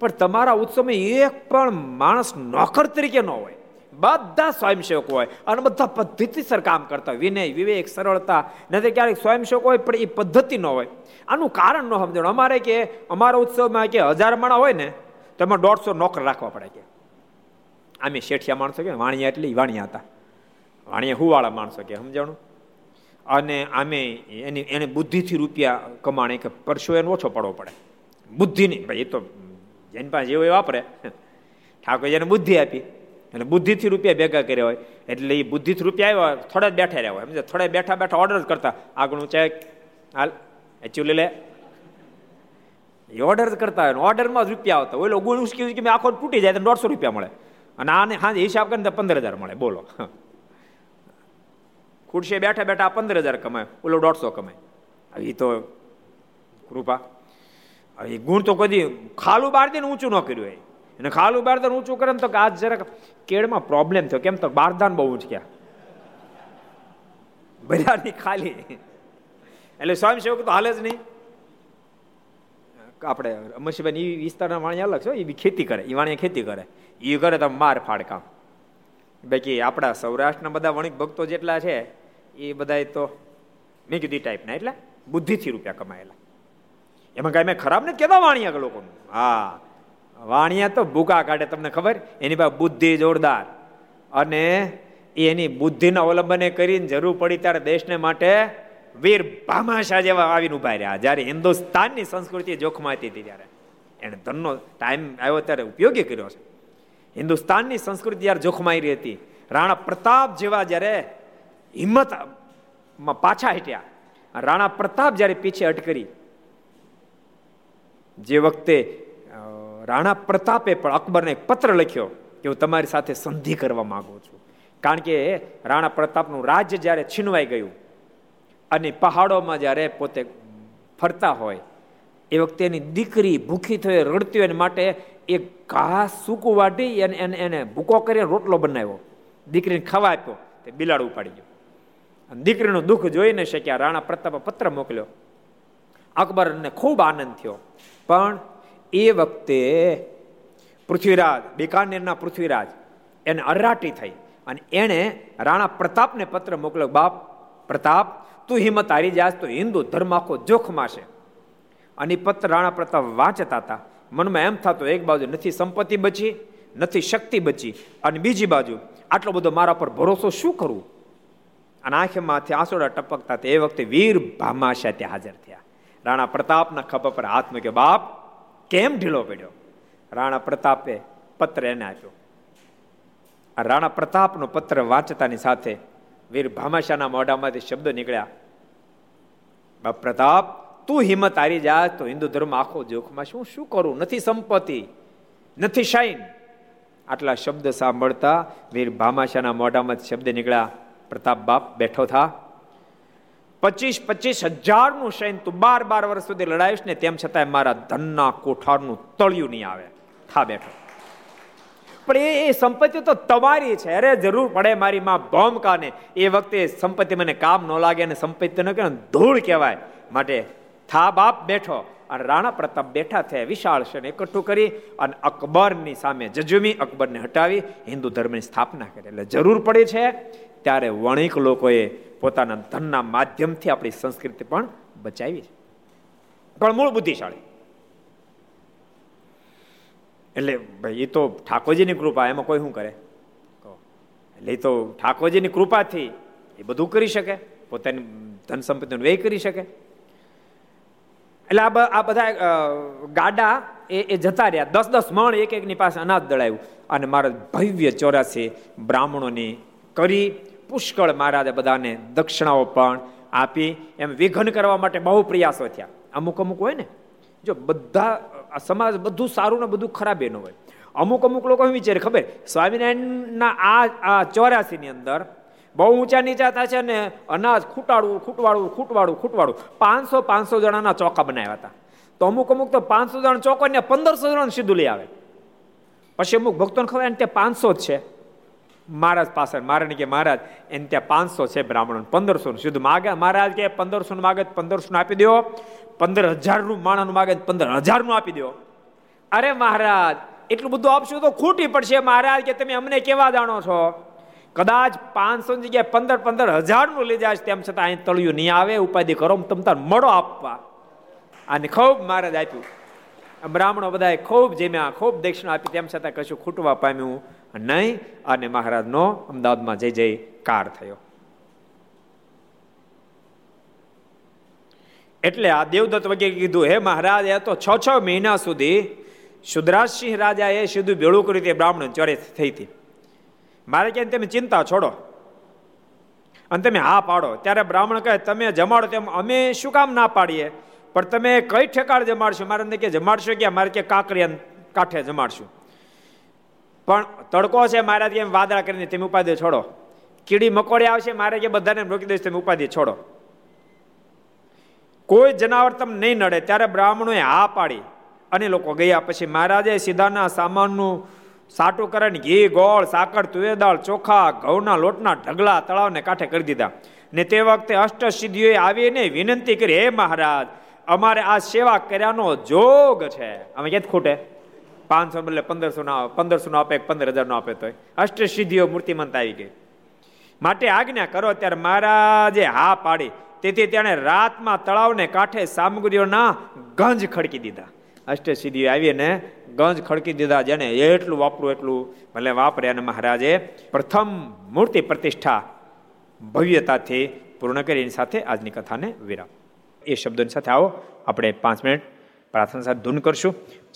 પણ તમારા ઉત્સવમાં એક પણ માણસ નોકર તરીકે ન હોય. બધા સ્વયંસેવકો હોય અને બધા પદ્ધતિસર કામ કરતા હોય. વિનય, વિવેક, સરળતા, નથી ક્યારેક સ્વયંસેવક હોય, પણ એ પદ્ધતિ ન હોય. આનું કારણ ન સમજણ. અમારે કે, અમારા ઉત્સવમાં કે હજાર માણા હોય ને, તો એમાં દોઢસો નોકર રાખવા પડે કે. આમે શેઠિયા માણસો કે વાણિયા એટલે વાણિયા હતા. વાણિયા હુવાળા માણસો કે, સમજાણું? અને આમે એની, એને બુદ્ધિથી રૂપિયા કમાણે કે પરસો એને ઓછો પડવો પડે. બુદ્ધિની, ભાઈ, એ તો જેની પાસે જેવો એ વાપરે. ઠાકોર જેને બુદ્ધિ આપી. એટલે બુદ્ધિથી રૂપિયા ભેગા કર્યા હોય. એટલે એ બુદ્ધિથી રૂપિયા આવ્યા થોડા જ બેઠા રહ્યા હોય. સમજે થોડા બેઠા બેઠા ઓર્ડર કરતા. આગળનું ચેક. હાલ એકચ્યુઅલી લે. એ ઓર્ડર કરતા હોય ઓર્ડરમાં જ રૂપિયા આવતા ઓલો ગુણ ઉશ્કી કે આખો તૂટી જાય તો દોઢસો રૂપિયા મળે. અને આને હા હિસાબ કરીને પંદર હજાર મળે. બોલો. ખુરશીએ બેઠા બેઠા પંદર હજાર કમાય, ઓલો દોઢસો કમાય. એ તો કૃપા. એ ગુણ તો કદી ખાલું બાર દે ઊંચું ન કર્યું હોય. અને ખાલું બારદાન ઊંચું કરે ને તો આજ જરાક કેળમાં પ્રોબ્લેમ થયો. કેમ તો બારદાન બહુ ઊંચક્યા બજારની ખાલી. એટલે સ્વયંસેવક તો હાલે જ નહીં. આપણે અમરસિંહભાઈ એ વિસ્તારના વાણી અલગ છે એ ખેતી કરે. એ વાણી ખેતી કરે. એ કરે તો માર ફાડ કામ. બાકી આપણા સૌરાષ્ટ્રના બધા વણિક ભક્તો જેટલા છે એ બધા તો મેં કીધું ટાઈપના એટલે બુદ્ધિથી રૂપિયા કમાયેલા. એમાં કાંઈ મેં ખરાબ નથી કહેતા વાણિયા લોકોનું. હા, વાણિયા તો ભૂકા કાઢે તમને ખબર? એની પાસે બુદ્ધિ જોરદાર. અને એની બુદ્ધિના અવલંબને કરીને જરૂર પડી ત્યારે દેશને માટે વીર ભામાશા જેવા આવીને ઊભા રહ્યા. જ્યારે હિન્દુસ્તાનની સંસ્કૃતિ જોખમાતી હતી ત્યારે. એને ધનનો ટાઈમ આવ્યો ત્યારે ઉપયોગી કર્યો છે. હિન્દુસ્તાનની સંસ્કૃતિ જ્યારે જોખમાઈ રહી હતી, રાણા પ્રતાપ જેવા જ્યારે હિંમત પાછા હટ્યા. રાણા પ્રતાપ જ્યારે પીછે અટકરી જે વખતે રાણા પ્રતાપે પણ અકબરને એક પત્ર લખ્યો કે હું તમારી સાથે સંધિ કરવા માંગુ છું. કારણ કે રાણા પ્રતાપનું રાજ્ય જ્યારે છીનવાઈ ગયું અને પહાડોમાં જ્યારે પોતે ફરતા હોય, એ વખતે એની દીકરી ભૂખી થઈ રડતી હોય માટે એક ઘાસ સૂકું વાટી અને એને એને ભૂકો કરીને રોટલો બનાવ્યો. દીકરીને ખાવા આપ્યો, તે બિલાડ ઉપાડી ગયો. દીકરીનું દુઃખ જોઈ ન શક્યા રાણા પ્રતાપે પત્ર મોકલ્યો. અકબરને ખૂબ આનંદ થયો. પણ એ વખતે પૃથ્વીરાજ, બિકાનેરના પૃથ્વીરાજ, એને અરાટી થઈ અને એણે રાણા પ્રતાપને પત્ર મોકલ્યો, બાપ પ્રતાપ, તું હિંમત હારી જાસ તો હિન્દુ ધર્મ આખો જોખમાં છે. અને પત્ર રાણા પ્રતાપ વાંચતા હતા. મનમાં એમ થતો, એક બાજુ નથી સંપત્તિ બચી, નથી શક્તિ બચી અને બીજી બાજુ આટલો બધો મારા પર ભરોસો શું કરવું અને આંખેમાંથી આંસોડા ટપકતા તે વખતે વીર ભામાશા ત્યાં હાજર થયા રાણા પ્રતાપના ખભા પર હાથ મૂક્યો બાપ કેમ ઢીલો પડ્યો રાણા પ્રતાપે પત્ર એને આપ્યો આ રાણા પ્રતાપનો પત્ર વાંચતાની સાથે વીર ભામાશાના મોઢામાંથી શબ્દ નીકળ્યા બાપ પ્રતાપ તું હિંમત હારી જા તો હિન્દુ ધર્મ આખો જોખમાં શું શું કરું નથી સંપત્તિ નથી શાઈન આટલા શબ્દ સાંભળતા વીર ભામાશાના મોઢામાંથી શબ્દ નીકળ્યા પ્રતાપ બાપ બેઠો થા. પચીસ પચીસ હજારનું સૈન તું બાર બાર વર્ષ સુધી લડાઈશ ને તેમ છતાં મારા ધનના કોઠારનું તળિયું નહીં આવે. થા બેઠો. પણ એ સંપત્તિ તો તમારી છે. અરે જરૂર પડે મારી માં ભોમકાને. એ વખતે સંપત્તિ મને કામ ન લાગે અને સંપત્તિ ન કહેવાય ધૂળ કહેવાય. માટે થા બાપ બેઠો. અને રાણા પ્રતાપ બેઠા થયા. વિશાળ છે એકઠું કરી અને અકબરની સામે જજુમી, અકબરને હટાવી, હિન્દુ ધર્મની સ્થાપના કરી. એટલે જરૂર પડે છે ત્યારે વણિક લોકોએ પોતાના ધનના માધ્યમથી આપણી સંસ્કૃતિ પણ બચાવી છે. પણ મૂળ બુદ્ધિશાળી. એટલે ભાઈ એ તો ઠાકોરજીની કૃપા, એમાં કોઈ શું કરે? એટલે એ તો ઠાકોરજીની કૃપાથી એ બધું કરી શકે, પોતાની ધન સંપત્તિનો વ્યય કરી શકે. એટલે આ આ બધા ગાડા એ એ જતા રહ્યા. દસ દસ મણ એક એકની પાસે અનાજ દળાવ્યું. અને મારા ભવ્ય ચોરાસી બ્રાહ્મણોની કરી પુષ્કળ મહારાજે બધાને દક્ષિણાઓ પણ આપી. એમ વિઘન કરવા માટે બહુ પ્રયાસો થયા. અમુક અમુક હોય ને, જો બધા સમાજ બધું સારું ને બધું ખરાબ એનું હોય. અમુક અમુક લોકો એમ વિચારે, ખબર, સ્વામિનારાયણના આ આ ચોરાસીની અંદર બહુ ઊંચા નીચા થાય છે ને અનાજ ખૂટાડવું, ખૂટવાડવું ખૂટવાડવું ખૂટવાડવું. પાંચસો પાંચસો જણાના ચોકા બનાવ્યા હતા. તો અમુક અમુક તો પાંચસો જણા ચોકો ને પંદરસો જણ સીધું લઈ આવે. પછી અમુક ભક્તોને ખબર ત્યાં પાંચસો જ છે. મહારાજ પાસે મારે કે મહારાજ, એને ત્યાં પાંચસો છે બ્રાહ્મણ પંદરસો સીધું માગે, મહારાજ કે પંદરસો નું માગે પંદરસો નું આપી દો. પંદર હજારનું માણસ માગે પંદર હજારનું આપી દો. અરે મહારાજ, એટલું બધું આપશું તો ખૂટી પડશે. મહારાજ કે, તમે અમને કેવા જાણો છો? કદાચ પાંચસો ની જગ્યાએ પંદર પંદર હજારનું લઈ જાય તેમ છતાં અહીં તળિયું નહીં આવે, ઉપાધિ કરો તમ તાર મળો આપવા. અને ખૂબ મહારાજ આપ્યું. બ્રાહ્મણો બધાએ ખૂબ જેમ્યા, ખૂબ દક્ષિણા આપી, તેમ છતાં કશું ખૂટવા પામ્યું નહીં, અને મહારાજનો અમદાવાદમાં જય કાર થયો. એટલે આ દેવદત્ત વગેરે કીધું, હે મહારાજ, એ તો છ છ મહિના સુધી શુદ્રાજસિંહ રાજાએ સીધું ભેળું કર્યું તે બ્રાહ્મણ ચોરે થઈ હતી. મારે ક્યાંય તમે ચિંતા છોડો. અને તમે હા પાડો. ત્યારે બ્રાહ્મણ કહે, તમે જમાડો તેમ અમે શું કામ ના પાડીએ? પણ તમે કઈ ઠેકાળ જમાડશો? મારે કે જમાડશો કે મારે કે કાંકરિયા કાંઠે જમાડશું. પણ તડકો છે મારા એમ વાદળા કરીને તમે ઉપાધિ છોડો. કીડી મકોડી આવશે મારે જે બધાને રોકી દઈશ તમે ઉપાધિ છોડો. કોઈ જનાવર તમને નહીં નડે ત્યારે બ્રાહ્મણોએ હા પાડી અને લોકો ગયા પછી મહારાજે સીધાના સામાનનું સાટું કરીને ઘી, ગોળ, સાકર, તુવેર દાળ, ચોખા, ઘઉંના લોટના ઢગલા તળાવને કાંઠે કરી દીધા. ને તે વખતે અષ્ટ સિદ્ધિઓએ આવીને વિનંતી કરી, હે મહારાજ, અમારે આ સેવા કર્યાનો જોગ છે. અમે ક્યાંથી ખૂટે? પાંચસો બદલે પંદરસો ના પંદરસો નો આપે પંદર હજાર નો આપે તો અષ્ટ સિદ્ધિઓ મૂર્તિમંત આવી ગઈ. માટે આજ્ઞા કરો, ત્યારે મહારાજે હા પાડી, તેથી તેણે રાતમાં તળાવને કાંઠે સામગ્રીઓના ગંજ ખડકી દીધા. અષ્ટ સિદ્ધિઓ આવીને ગંજ ખડકી દીધા જેને એટલું વાપરું, એટલું ભલે વાપરે અને મહારાજે પ્રથમ મૂર્તિ પ્રતિષ્ઠા ભવ્યતાથી પૂર્ણ કરી એની સાથે આજની કથાને વિરામ. એ શબ્દોની સાથે આવો, આપણે પાંચ મિનિટ પ્રાર્થના સાથે ધૂન કરશું.